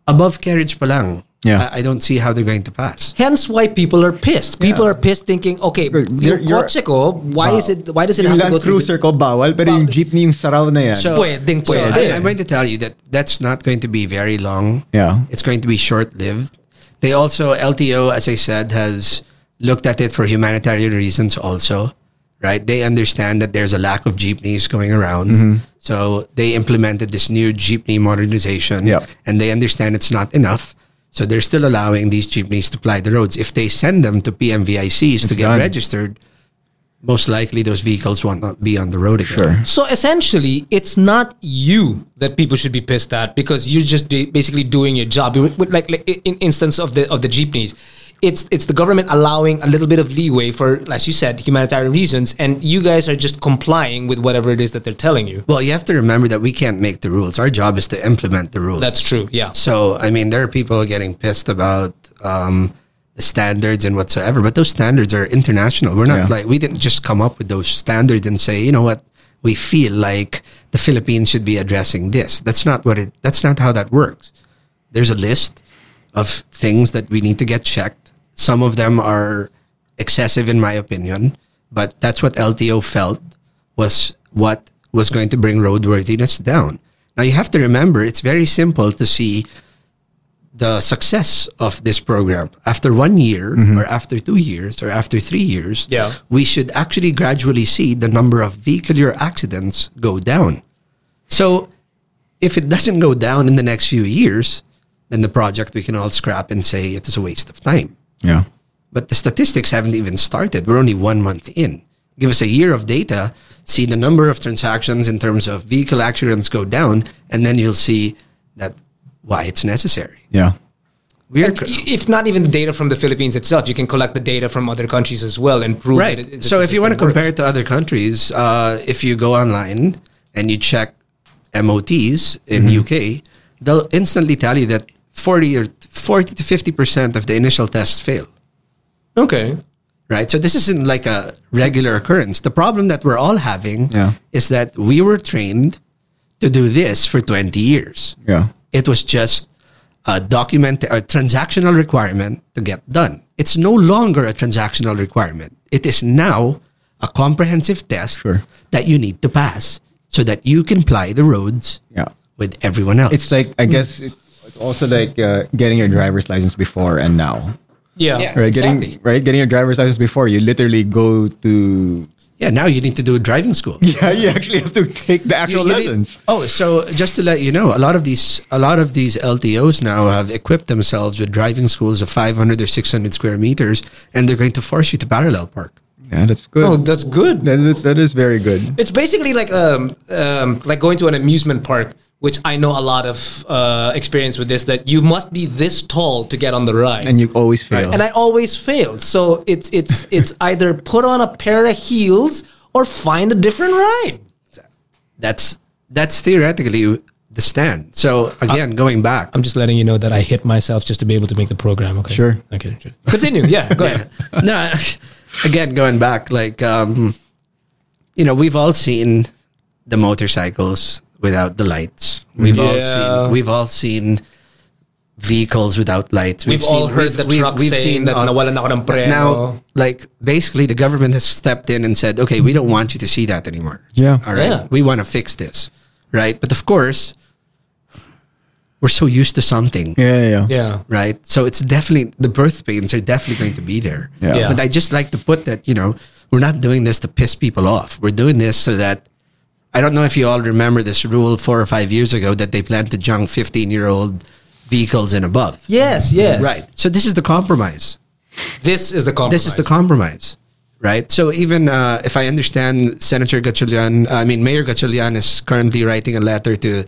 above carriage pa lang. Yeah. I, I don't see how they're going to pass. Hence why people are pissed. People Yeah. are pissed thinking, okay, You're- kotse ko, why is it why does it Yung have to go through Cruiser ko bawal, pero yung jeepney yung saraw na yan. So, Pwedeng so pwede. I, am going to tell you that that's not going to be very long. yeah. It's going to be short lived. They also, LTO, as I said, has looked at it for humanitarian reasons also, right? They understand that there's a lack of jeepneys going around. Mm-hmm. So they implemented this new jeepney modernization Yep. and they understand it's not enough. So they're still allowing these jeepneys to ply the roads. If they send them to PMVICs to get done. registered, most likely those vehicles will not be on the road again. Sure. So essentially, it's not you that people should be pissed at because you're just ba- basically doing your job. With- with Like, like in instance of the of the jeepneys, it's it's the government allowing a little bit of leeway for, as you said, humanitarian reasons, and you guys are just complying with whatever it is that they're telling you. Well, you have to remember that we can't make the rules. Our job is to implement the rules. That's true. Yeah. So, I mean, there are people getting pissed about um, the standards and whatsoever, but those standards are international. We're not Yeah. like, we didn't just come up with those standards and say, you know what, we feel like the Philippines should be addressing this. That's not what it, that's not how that works. There's a list of things that we need to get checked. Some of them are excessive, in my opinion, but that's what LTO felt was what was going to bring roadworthiness down. Now you have to remember, it's very simple to see the success of this program. After one year, mm-hmm. or after two years, or after three years, Yeah. we should actually gradually see the number of vehicular accidents go down. So if it doesn't go down in the next few years, then the project we can all scrap and say it was a waste of time. Yeah. But the statistics haven't even started. We're only one month in. Give us a year of data, see the number of transactions in terms of vehicle accidents go down, and then you'll see that why it's necessary. Yeah. We're And if not even the data from the Philippines itself, you can collect the data from other countries as well and prove right. that it, that so if you want to works. compare it to other countries, uh, if you go online and you check MOTs in Mm-hmm. UK, they'll instantly tell you that 40 or 40 to 50% of the initial tests fail. Okay. right? So this isn't like a regular occurrence. The problem that we're all having Yeah. is that we were trained to do this for 20 years. Yeah. It was just a document, a transactional requirement to get done. It's no longer a transactional requirement. It is now a comprehensive test Sure. that you need to pass so that you can ply the roads Yeah. with everyone else. It's like I hmm. guess it, it's also like uh, getting your driver's license before and now. Yeah. Yeah. Right, Exactly. getting right, getting your driver's license before you literally go to yeah, now you need to do a driving school. yeah, you actually have to take the actual you need- lessons. oh, so just to let you know, a lot of these a lot of these LTOs now have equipped themselves with driving schools of 500 or 600 square meters, and they're going to force you to parallel park. Yeah, that's good. Oh, that's good. that, is, that is very good. It's basically like um, um like going to an amusement park, which I know a lot of uh, experience with this. That you must be this tall to get on the ride, And you always fail. and I always fail. So it's it's it's either put on a pair of heels or find a different ride. That's that's theoretically the stand. So again, going back, I'm just letting you know that I hit myself just to be able to make the program. Okay. Sure. Okay. sure. Continue. Yeah. Go ahead. no, again going back, like um, you know, we've all seen the motorcycles without the lights. We've all seen we've all seen vehicles without lights. We've, all seen- heard the truck saying that on- nawalan ako ng preno. now, like basically, the government has stepped in and said, "Okay, we don't want you to see that anymore. Yeah. all right, Yeah. we want to fix this, right?" But of course, we're so used to something, yeah, yeah, yeah. yeah. right? So it's definitely the birth pains are definitely going to be there. Yeah. Yeah. But I just like to put that you know we're not doing this to piss people off. We're doing this so that. I don't know if you all remember this rule four or five years ago that they planned to junk 15 year old vehicles and above. Yes. Yes. Right. So this is the compromise. This is the compromise. This is the compromise, right? So even uh, if I understand Senator Gatchalian, I mean Mayor Gatchalian is currently writing a letter to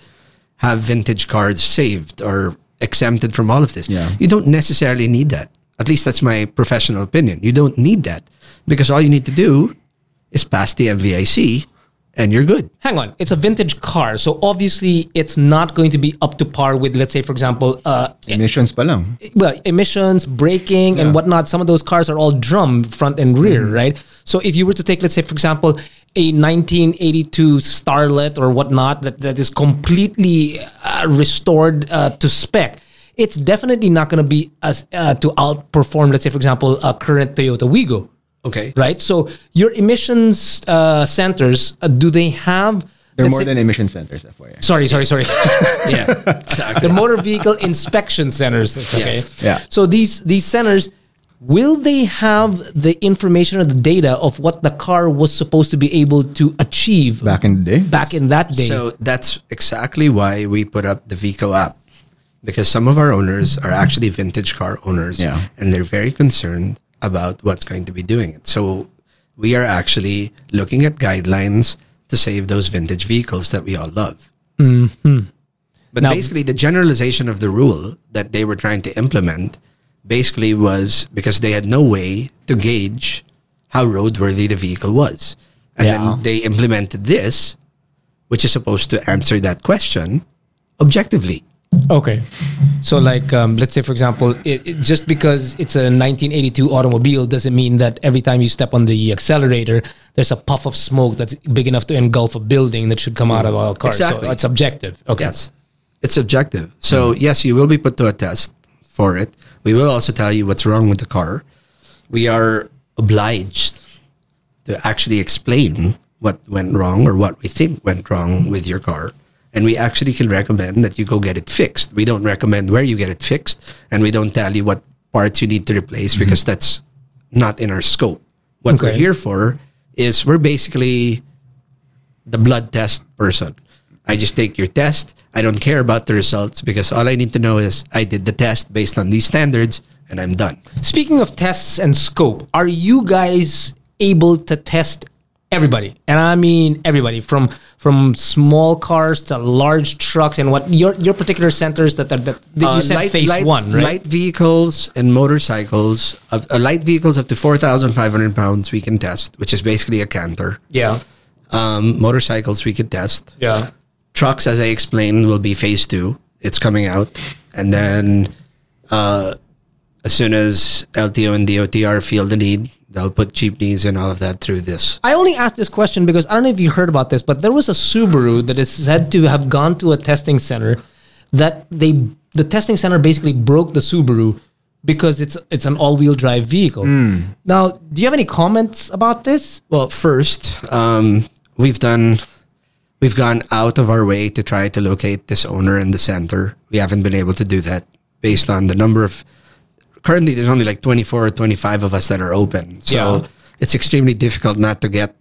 have vintage cars saved or exempted from all of this. Yeah. You don't necessarily need that. At least that's my professional opinion. You don't need that because all you need to do is pass the MVIC and you're good. Hang on, it's a vintage car, so obviously it's not going to be up to par with, let's say, for example, uh, Emissions well, emissions, braking, and whatnot. Some of those cars are all drum front and rear, right? So if you were to take, let's say, for example, a 1982 Starlet or whatnot that, that is completely uh, restored uh, to spec, it's definitely not going to be as uh, to outperform, let's say, for example, a current Toyota Wigo Okay. right? So your emissions uh, centers, uh, do they have? They're more say- than emission centers, FYI. Sorry, sorry, sorry. Yeah. Exactly. the motor vehicle inspection centers. Okay. Yes. Yeah. So these these centers. Will they have the information or the data of what the car was supposed to be able to achieve Back in the day. back in that day? So that's exactly why we put up the Vico app. Because some of our owners are actually vintage car owners Yeah. and they're very concerned about what's going to be doing it. So we are actually looking at guidelines to save those vintage vehicles that we all love. Mm-hmm. But Now- basically, the generalization of the rule that they were trying to implement basically was because they had no way to gauge how roadworthy the vehicle was. And Yeah. then they implemented this, which is supposed to answer that question objectively. Okay. So, like, um, let's say, for example, it, it, just because it's a 1982 automobile doesn't mean that every time you step on the accelerator, there's a puff of smoke that's big enough to engulf a building that should come out of a car. Exactly. So it's objective. Okay. Yes. It's objective. So, yes, you will be put to a test for it. We will also tell you what's wrong with the car. We are obliged to actually explain what went wrong or what we think went wrong with your car. And we actually can recommend that you go get it fixed. We don't recommend where you get it fixed, and we don't tell you what parts you need to replace mm-hmm. because that's not in our scope. What we're here for is we're basically the blood test person. I just take your test. I don't care about the results because all I need to know is I did the test based on these standards and I'm done. Speaking of tests and scope, are you guys able to test everybody? And I mean everybody from from small cars to large trucks and what your your particular centers that that, that, that Uh, you said phase light, one, right? Light vehicles and motorcycles, uh, uh, light vehicles up to 4,500 pounds we can test, which is basically a canter. Yeah. Um, motorcycles we could test. Yeah. Trucks, as I explained, will be phase two. It's coming out. And then uh, as soon as LTO and DOTR feel the need, they'll put jeepneys and all of that through this. I only asked this question because I don't know if you heard about this, but there was a Subaru that is said to have gone to a testing center that they the testing center basically broke the Subaru because it's it's an all-wheel drive vehicle. Now, do you have any comments about this? Well, first, um, we've done, we've gone out of our way to try to locate this owner in the center. We haven't been able to do that based on the number of. Currently, there's only like 24 or 25 of us that are open, so Yeah. it's extremely difficult not to get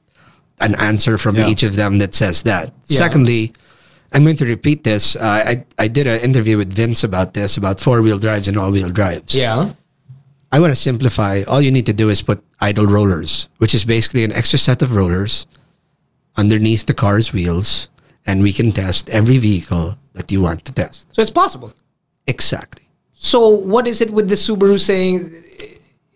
an answer from Yeah. each of them that says that. Yeah. Secondly, I'm going to repeat this. Uh, I I did an interview with Vince about this about four wheel drives and all wheel drives. Yeah. I want to simplify. All you need to do is put idle rollers, which is basically an extra set of rollers underneath the car's wheels, and we can test every vehicle that you want to test. So it's possible. Exactly. So what is it with the Subaru saying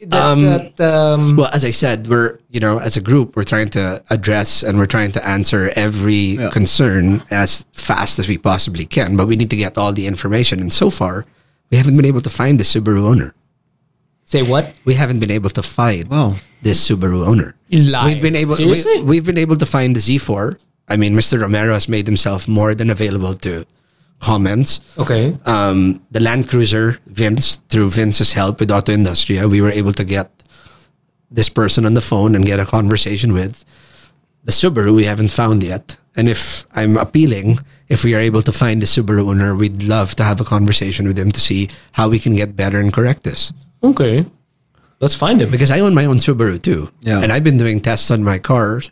that, Um, that um, Well, as I said, we're you know as a group we're trying to address and we're trying to answer every Yeah. concern as fast as we possibly can, but we need to get all the information. And so far, we haven't been able to find the Subaru owner. say what? We haven't been able to find Wow. this Subaru owner. You lie. We've been able Seriously? we, we've been able to find the Z4. I mean, Mr. Romero has made himself more than available to comments. okay. Um, the Land Cruiser, Vince, through Vince's help with AutoIndustriya, we were able to get this person on the phone and get a conversation with. The Subaru we haven't found yet. And if I'm appealing, if we are able to find the Subaru owner, we'd love to have a conversation with him to see how we can get better and correct this Okay. Let's find him. because I own my own Subaru too. Yeah. And I've been doing tests on my cars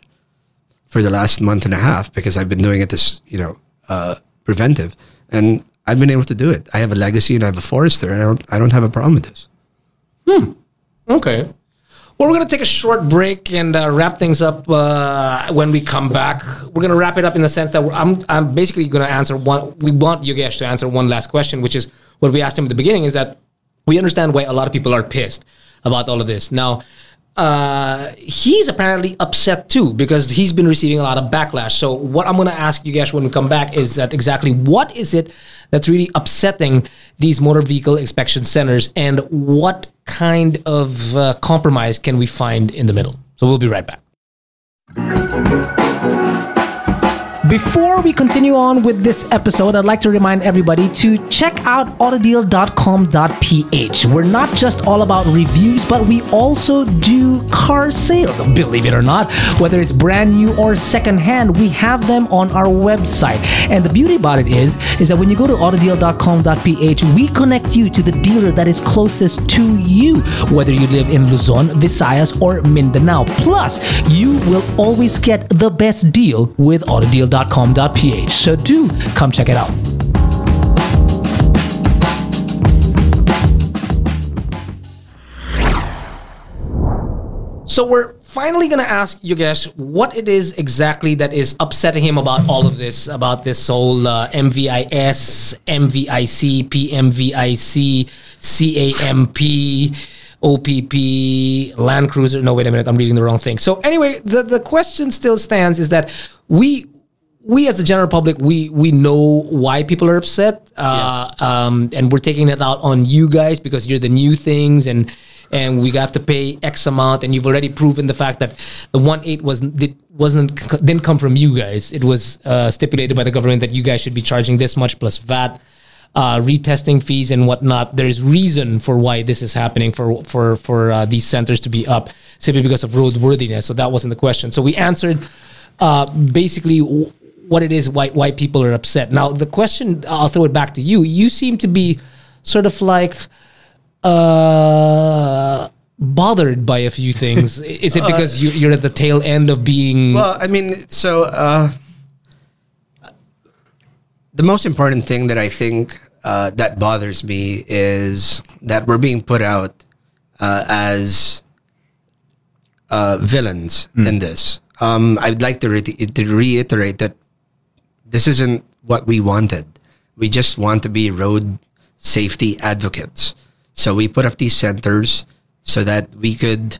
for the last month and a half because I've been doing it as, you know, uh, preventive. And I've been able to do it. I have a legacy and I have a Forester. And I don't, I don't have a problem with this. Hmm. Okay. Well, we're going to take a short break and uh, wrap things up uh, when we come back. We're going to wrap it up in the sense that I'm, I'm basically going to answer one. We want Yogesh to answer one last question, which is what we asked him at the beginning is that we understand why a lot of people are pissed about all of this. Now, uh, he's apparently upset too because he's been receiving a lot of backlash. So, what I'm going to ask you guys when we come back is that exactly what is it that's really upsetting these motor vehicle inspection centers, and what kind of uh, compromise can we find in the middle? So, we'll be right back. Before we continue on with this episode, I'd like to remind everybody to check out autodeal.com.ph. We're not just all about reviews, but we also do car sales. Believe it or not, whether it's brand new or secondhand, we have them on our website. And the beauty about it is, is that when you go to autodeal.com.ph, we connect you to the dealer that is closest to you, whether you live in Luzon, Visayas, or Mindanao. Plus, you will always get the best deal with autodeal.com.ph. So do come check it out. So we're finally going to ask Yogesh what it is exactly that is upsetting him about all of this, about this whole uh, MVIS, MVIC, PMVIC, CAMP, OPP, Land Cruiser. No, wait a minute, I'm reading the wrong thing. So anyway, the, the question still stands is that we we as the general public we we know why people are upset uh, um, and we're taking it out on you guys because you're the new things and and we have to pay x amount and you've already proven the fact that the 1.8 wasn't did, wasn't didn't come from you guys it was uh, stipulated by the government that you guys should be charging this much plus vat uh, retesting fees and whatnot. There's reason for why this is happening for for for uh, these centers to be up simply because of roadworthiness. So that wasn't the question. So we answered uh, basically w- what it is why why people are upset. Now the question I'll throw it back to you. You seem to be sort of like uh bothered by a few things is it because you, you're at the tail end of being Well, I mean, so uh, the most important thing that I think uh, that bothers me is that we're being put out uh, as uh, villains in this. Um, I'd like to, re- to reiterate that this isn't what we wanted. We just want to be road safety advocates. So we put up these centers so that we could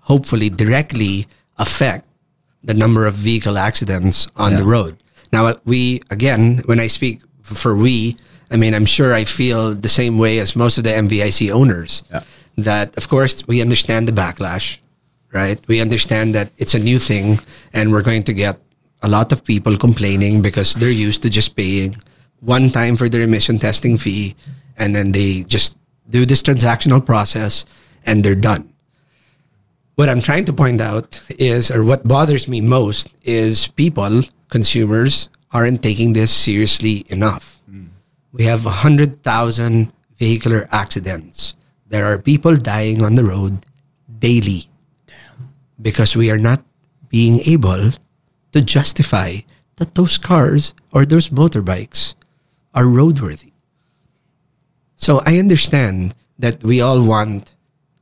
hopefully directly affect the number of vehicle accidents on the road. Now, we, again, when I speak for we, I mean, I'm sure I feel the same way as most of the MVIC owners. Yeah. That, of course, we understand the backlash, right? We understand that it's a new thing and we're going to get a lot of people complaining because they're used to just paying one time for their emission testing fee and then they just do this transactional process and they're done. What I'm trying to point out is, or what bothers me most, is people, consumers, aren't taking this seriously enough. Mm. We have 100,000 vehicular accidents. There are people dying on the road daily because we are not being able to justify that those cars or those motorbikes are roadworthy. So I understand that we all want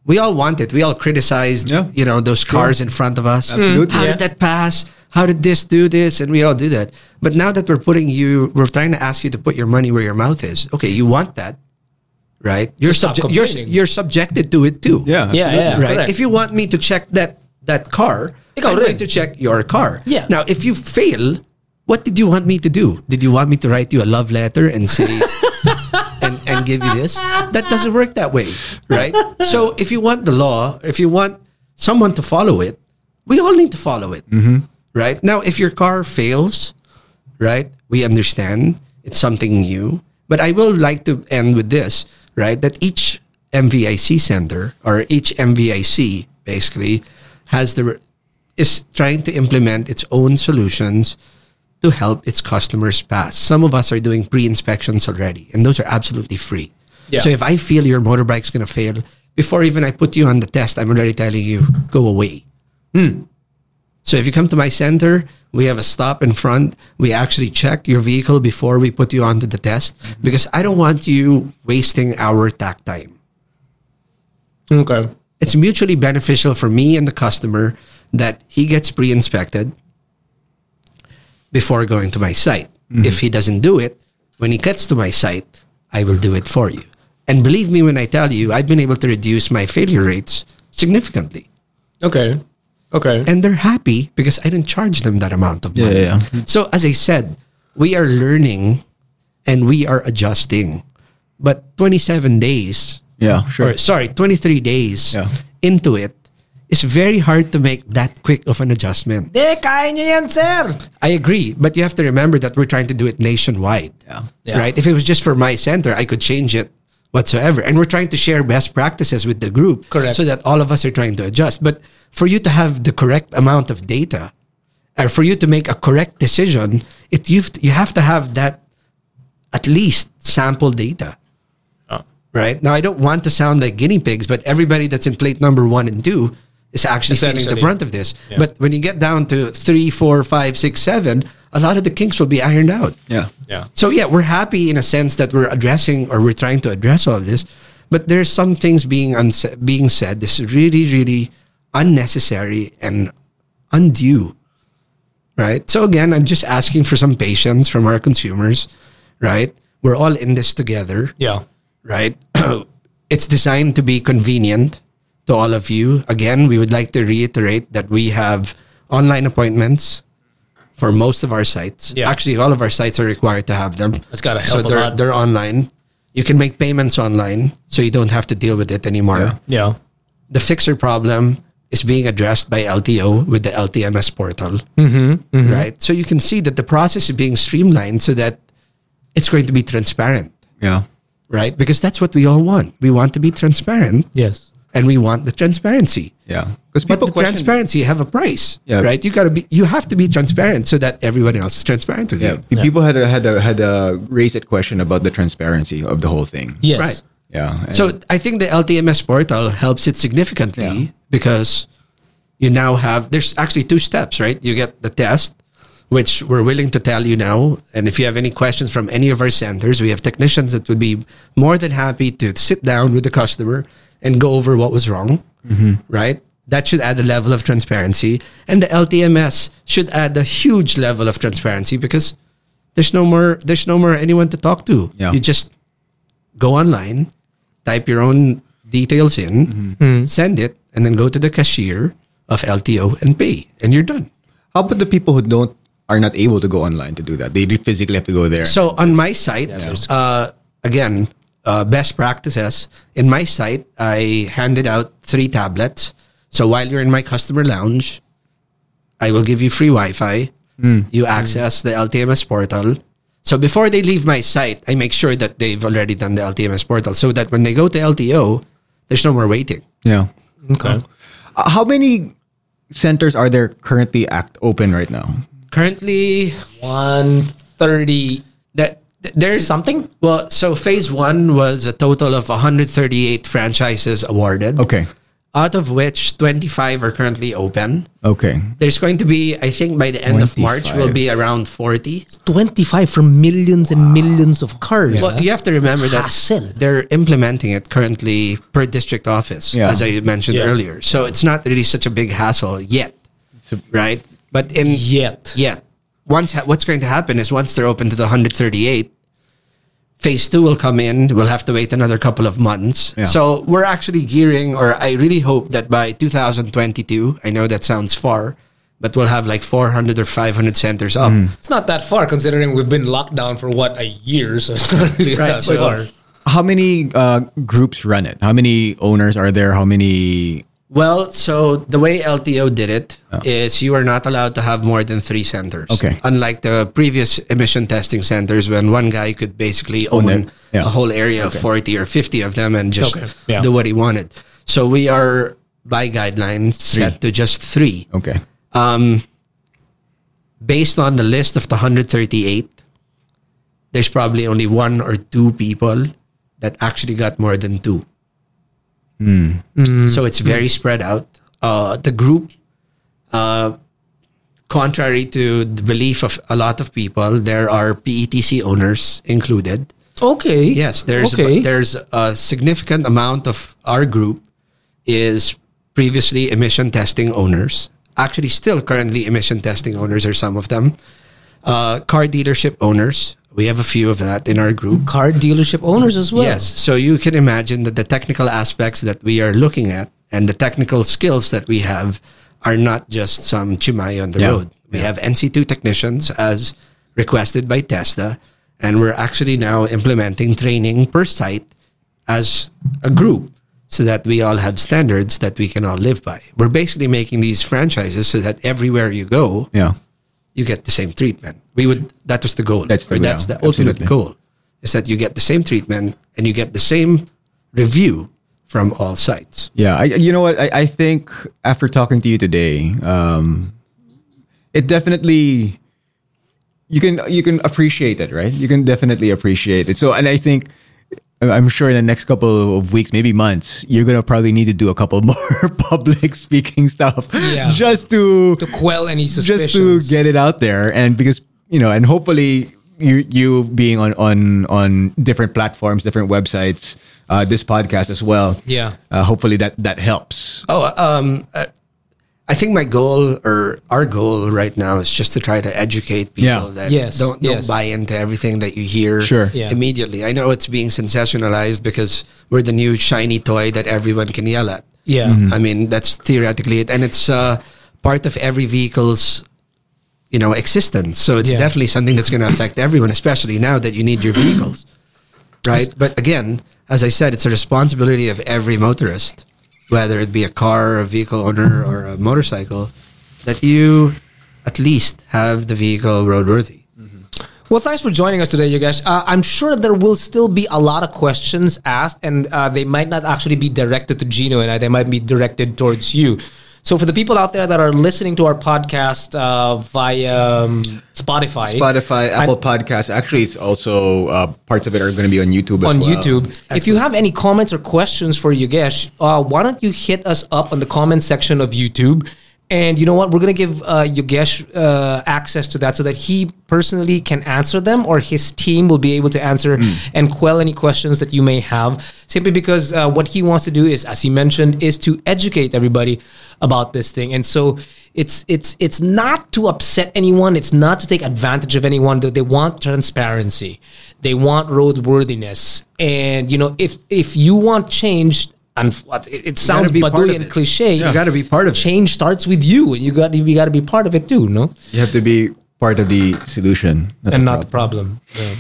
we all want it. We all criticized, Yeah. you know, those cars in front of us. Absolutely. How Yeah. did that pass? How did this do this? And we all do that. But now that we're putting you, we're trying to ask you to put your money where your mouth is. Okay, you want that, right? You're stop subject. You're you're subjected to it too. Yeah. Yeah, yeah. right. correct. If you want me to check that that car, Ikaw I'm going to check your car. Yeah. Now, if you fail, what did you want me to do? Did you want me to write you a love letter and say and and give you this? That doesn't work that way, right? So if you want the law, if you want someone to follow it, we all need to follow it, mm-hmm. right? Now, if your car fails, right, we understand it's something new, but I will like to end with this, right? That each MVIC center or each MVIC basically has the is trying to implement its own solutions to help its customers pass. Some of us are doing pre-inspections already, and those are absolutely free. Yeah. So if I feel your motorbike's going to fail, before even I put you on the test, I'm already telling you, go away. Hmm. So if you come to my center, we have a stop in front. We actually check your vehicle before we put you onto the test mm-hmm. because I don't want you wasting our takt time okay. It's mutually beneficial for me and the customer that he gets pre-inspected before going to my site. Mm-hmm. If he doesn't do it, when he gets to my site, I will do it for you. And believe me when I tell you, I've been able to reduce my failure rates significantly. Okay. Okay. And they're happy because I didn't charge them that amount of money. Yeah, yeah, So as I said, we are learning and we are adjusting. But 27 days Yeah, sure. or sorry, 23 days Yeah. into it, it's very hard to make that quick of an adjustment. De, kaya nyo yan, sir! I agree, but you have to remember that we're trying to do it nationwide. Yeah. Yeah. Right? If it was just for my center, I could change it whatsoever. And we're trying to share best practices with the group Correct. so that all of us are trying to adjust. But for you to have the correct amount of data, or for you to make a correct decision, it you you have to have that at least sample data. Right? Now I don't want to sound like guinea pigs, but everybody that's in plate number one and two is actually feeling the brunt of this. Yeah. But when you get down to three, four, five, six, seven, a lot of the kinks will be ironed out. Yeah. Yeah. So yeah, we're happy in a sense that we're addressing or we're trying to address all of this, but there's some things being unsa- being said. This is really, really unnecessary and undue. Right. So again, I'm just asking for some patience from our consumers. Right. We're all in this together. Yeah. Right. it's designed to be convenient to all of you. Again, we would like to reiterate that we have online appointments for most of our sites. Yeah. Actually, all of our sites are required to have them. That's gotta So help a they're lot. they're online. You can make payments online, so you don't have to deal with it anymore. Yeah. Yeah. The fixer problem is being addressed by LTO with the LTMS portal. Mm-hmm. Right. So you can see that the process is being streamlined so that it's going to be transparent. Yeah. Right? Because that's what we all want. We want to be transparent Yes. and we want the transparency. Yeah. Because But people the transparency have a price. Yeah. Right? You gotta be you have to be transparent so that everyone else is transparent with Yeah. you. People had a, had a, had a raised that question about the transparency of the whole thing. Yes. Right. Yeah. So I think the LTMS portal helps it significantly Yeah. because you now have there's actually two steps, right? You get the test which we're willing to tell you now. And if you have any questions from any of our centers, we have technicians that would be more than happy to sit down with the customer and go over what was wrong, mm-hmm. right? That should add a level of transparency. And the LTMS should add a huge level of transparency because there's no more there's no more anyone to talk to. Yeah. You just go online, type your own details in, mm-hmm. hmm. send it, and then go to the cashier of LTO and pay, and you're done. How about the people who don't are not able to go online to do that? They do physically have to go there. So on my site, uh, again, uh, best practices. In my site, I handed out three tablets. So while you're in my customer lounge, I will give you free Wi-Fi. You access the LTMS portal. So before they leave my site, I make sure that they've already done the LTMS portal, so that when they go to LTO, there's no more waiting. yeah. Okay. Uh, how many centers are there currently act open right now? Currently, 130 that there's something? Well, so phase one was a total of 138 franchises awarded. Okay. out of which 25 are currently open. Okay. There's going to be, I think, by the end of March, will be around 40. 25 for millions and millions of cars. Well, you have to remember that Hassle. they're implementing it currently per district office, Yeah. as I mentioned Yeah. earlier. So it's not really such a big hassle yet, right? But in Yet. yet, once ha- what's going to happen is once they're open to the 138, phase two will come in. We'll have to wait another couple of months. Yeah. So we're actually gearing, or I really hope that by 2022, I know that sounds far, but we'll have like 400 or 500 centers up. It's not that far considering we've been locked down for what, a year? So it's not really Right, that so- far. How many uh, groups run it? How many owners are there? How many? Well, so the way LTO did it is you are not allowed to have more than three centers. Okay. Unlike the previous emission testing centers when one guy could basically own, Own. Yeah. a whole area of 40 or 50 of them and just Okay. Yeah. do what he wanted. So we are by guidelines set to just three. Okay. Um, based on the list of the 138, there's probably only one or two people that actually got more than two. So it's very spread out. Uh, the group, uh, contrary to the belief of a lot of people, there are PETC owners included. Okay. Yes, there's Okay. there's a significant amount of our group is previously emission testing owners. Actually, still currently emission testing owners are some of them. Uh, car dealership owners. We have a few of that in our group. Car dealership owners as well. Yes. So you can imagine that the technical aspects that we are looking at and the technical skills that we have are not just some chimay on the Yeah. road. We have NC2 technicians as requested by TESDA, and we're actually now implementing training per site as a group so that we all have standards that we can all live by. We're basically making these franchises so that everywhere you go, Yeah. You get the same treatment. We would that was the goal. That's the- that's the ultimate absolutely. goal. Is that you get the same treatment and you get the same review from all sites. Yeah, I, you know what? I, I think after talking to you today, um, it definitely you can you can appreciate it, right? You can definitely appreciate it. So, and I think I'm sure in the next couple of weeks, maybe months, you're gonna probably need to do a couple more public speaking stuff, Yeah. just to To quell any suspicions. just to get it out there, and because you know, and hopefully you you being on on on different platforms, different websites, uh, this podcast as well. Yeah. Uh, hopefully that that helps. Oh, um, uh, I think my goal or our goal right now is just to try to educate people Yeah. that Yes, don't don't buy into everything that you hear Sure. Yeah. immediately. I know it's being sensationalized because we're the new shiny toy that everyone can yell at. Yeah. I mean, that's theoretically it, and it's uh, part of every vehicle's you know existence. So it's Yeah. definitely something that's going to affect everyone, especially now that you need your vehicles, right? But again, as I said, it's a responsibility of every motorist, whether it be a car, a vehicle owner, or a motorcycle, that you at least have the vehicle roadworthy. Well, thanks for joining us today, guys. Uh, I'm sure there will still be a lot of questions asked, and uh, they might not actually be directed to Gino and I. They might be directed towards you. So, for the people out there that are listening to our podcast uh, via um, Spotify, Spotify, Apple Podcasts. Actually, it's also uh, parts of it are going to be on YouTube as on well. YouTube. If you have any comments or questions for Yogesh, uh, why don't you hit us up on the comment section of YouTube And you know what? We're gonna give uh, Yogesh uh, access to that so that he personally can answer them, or his team will be able to answer and quell any questions that you may have. Simply because uh, what he wants to do is, as he mentioned, is to educate everybody about this thing. And so it's it's it's not to upset anyone. It's not to take advantage of anyone. They they want transparency. They want roadworthiness. And you know, if if you want change. And it, it sounds be part badui and it. cliche. You gotta be part of it. Change starts with you, and you got you got to be part of it too, no? You have to be part of the solution, and not the problem. Yeah.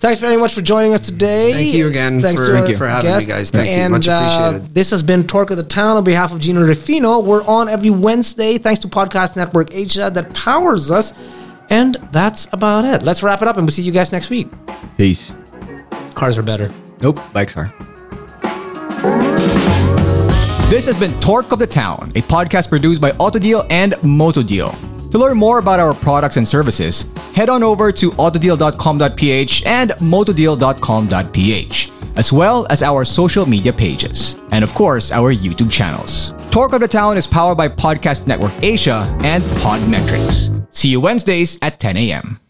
Thanks very much for joining us today. Thank you again Thanks for- Thank you. for having me, guest. guys. Thank you. and, Much uh, appreciated. this has been Torque of the Town on behalf of Gino Refino. We're on every Wednesday thanks to Podcast Network Asia that powers us. And that's about it. Let's wrap it up and we'll see you guys next week. Peace. Cars are better. Nope, bikes are. This has been Torque of the Town, a podcast produced by Autodeal and Motodeal. To learn more about our products and services, head on over to autodeal.com.ph and motodeal.com.ph, as well as our social media pages, and of course, our YouTube channels. Torque of the Town is powered by Podcast Network Asia and Podmetrics. See you Wednesdays at 10 a.m.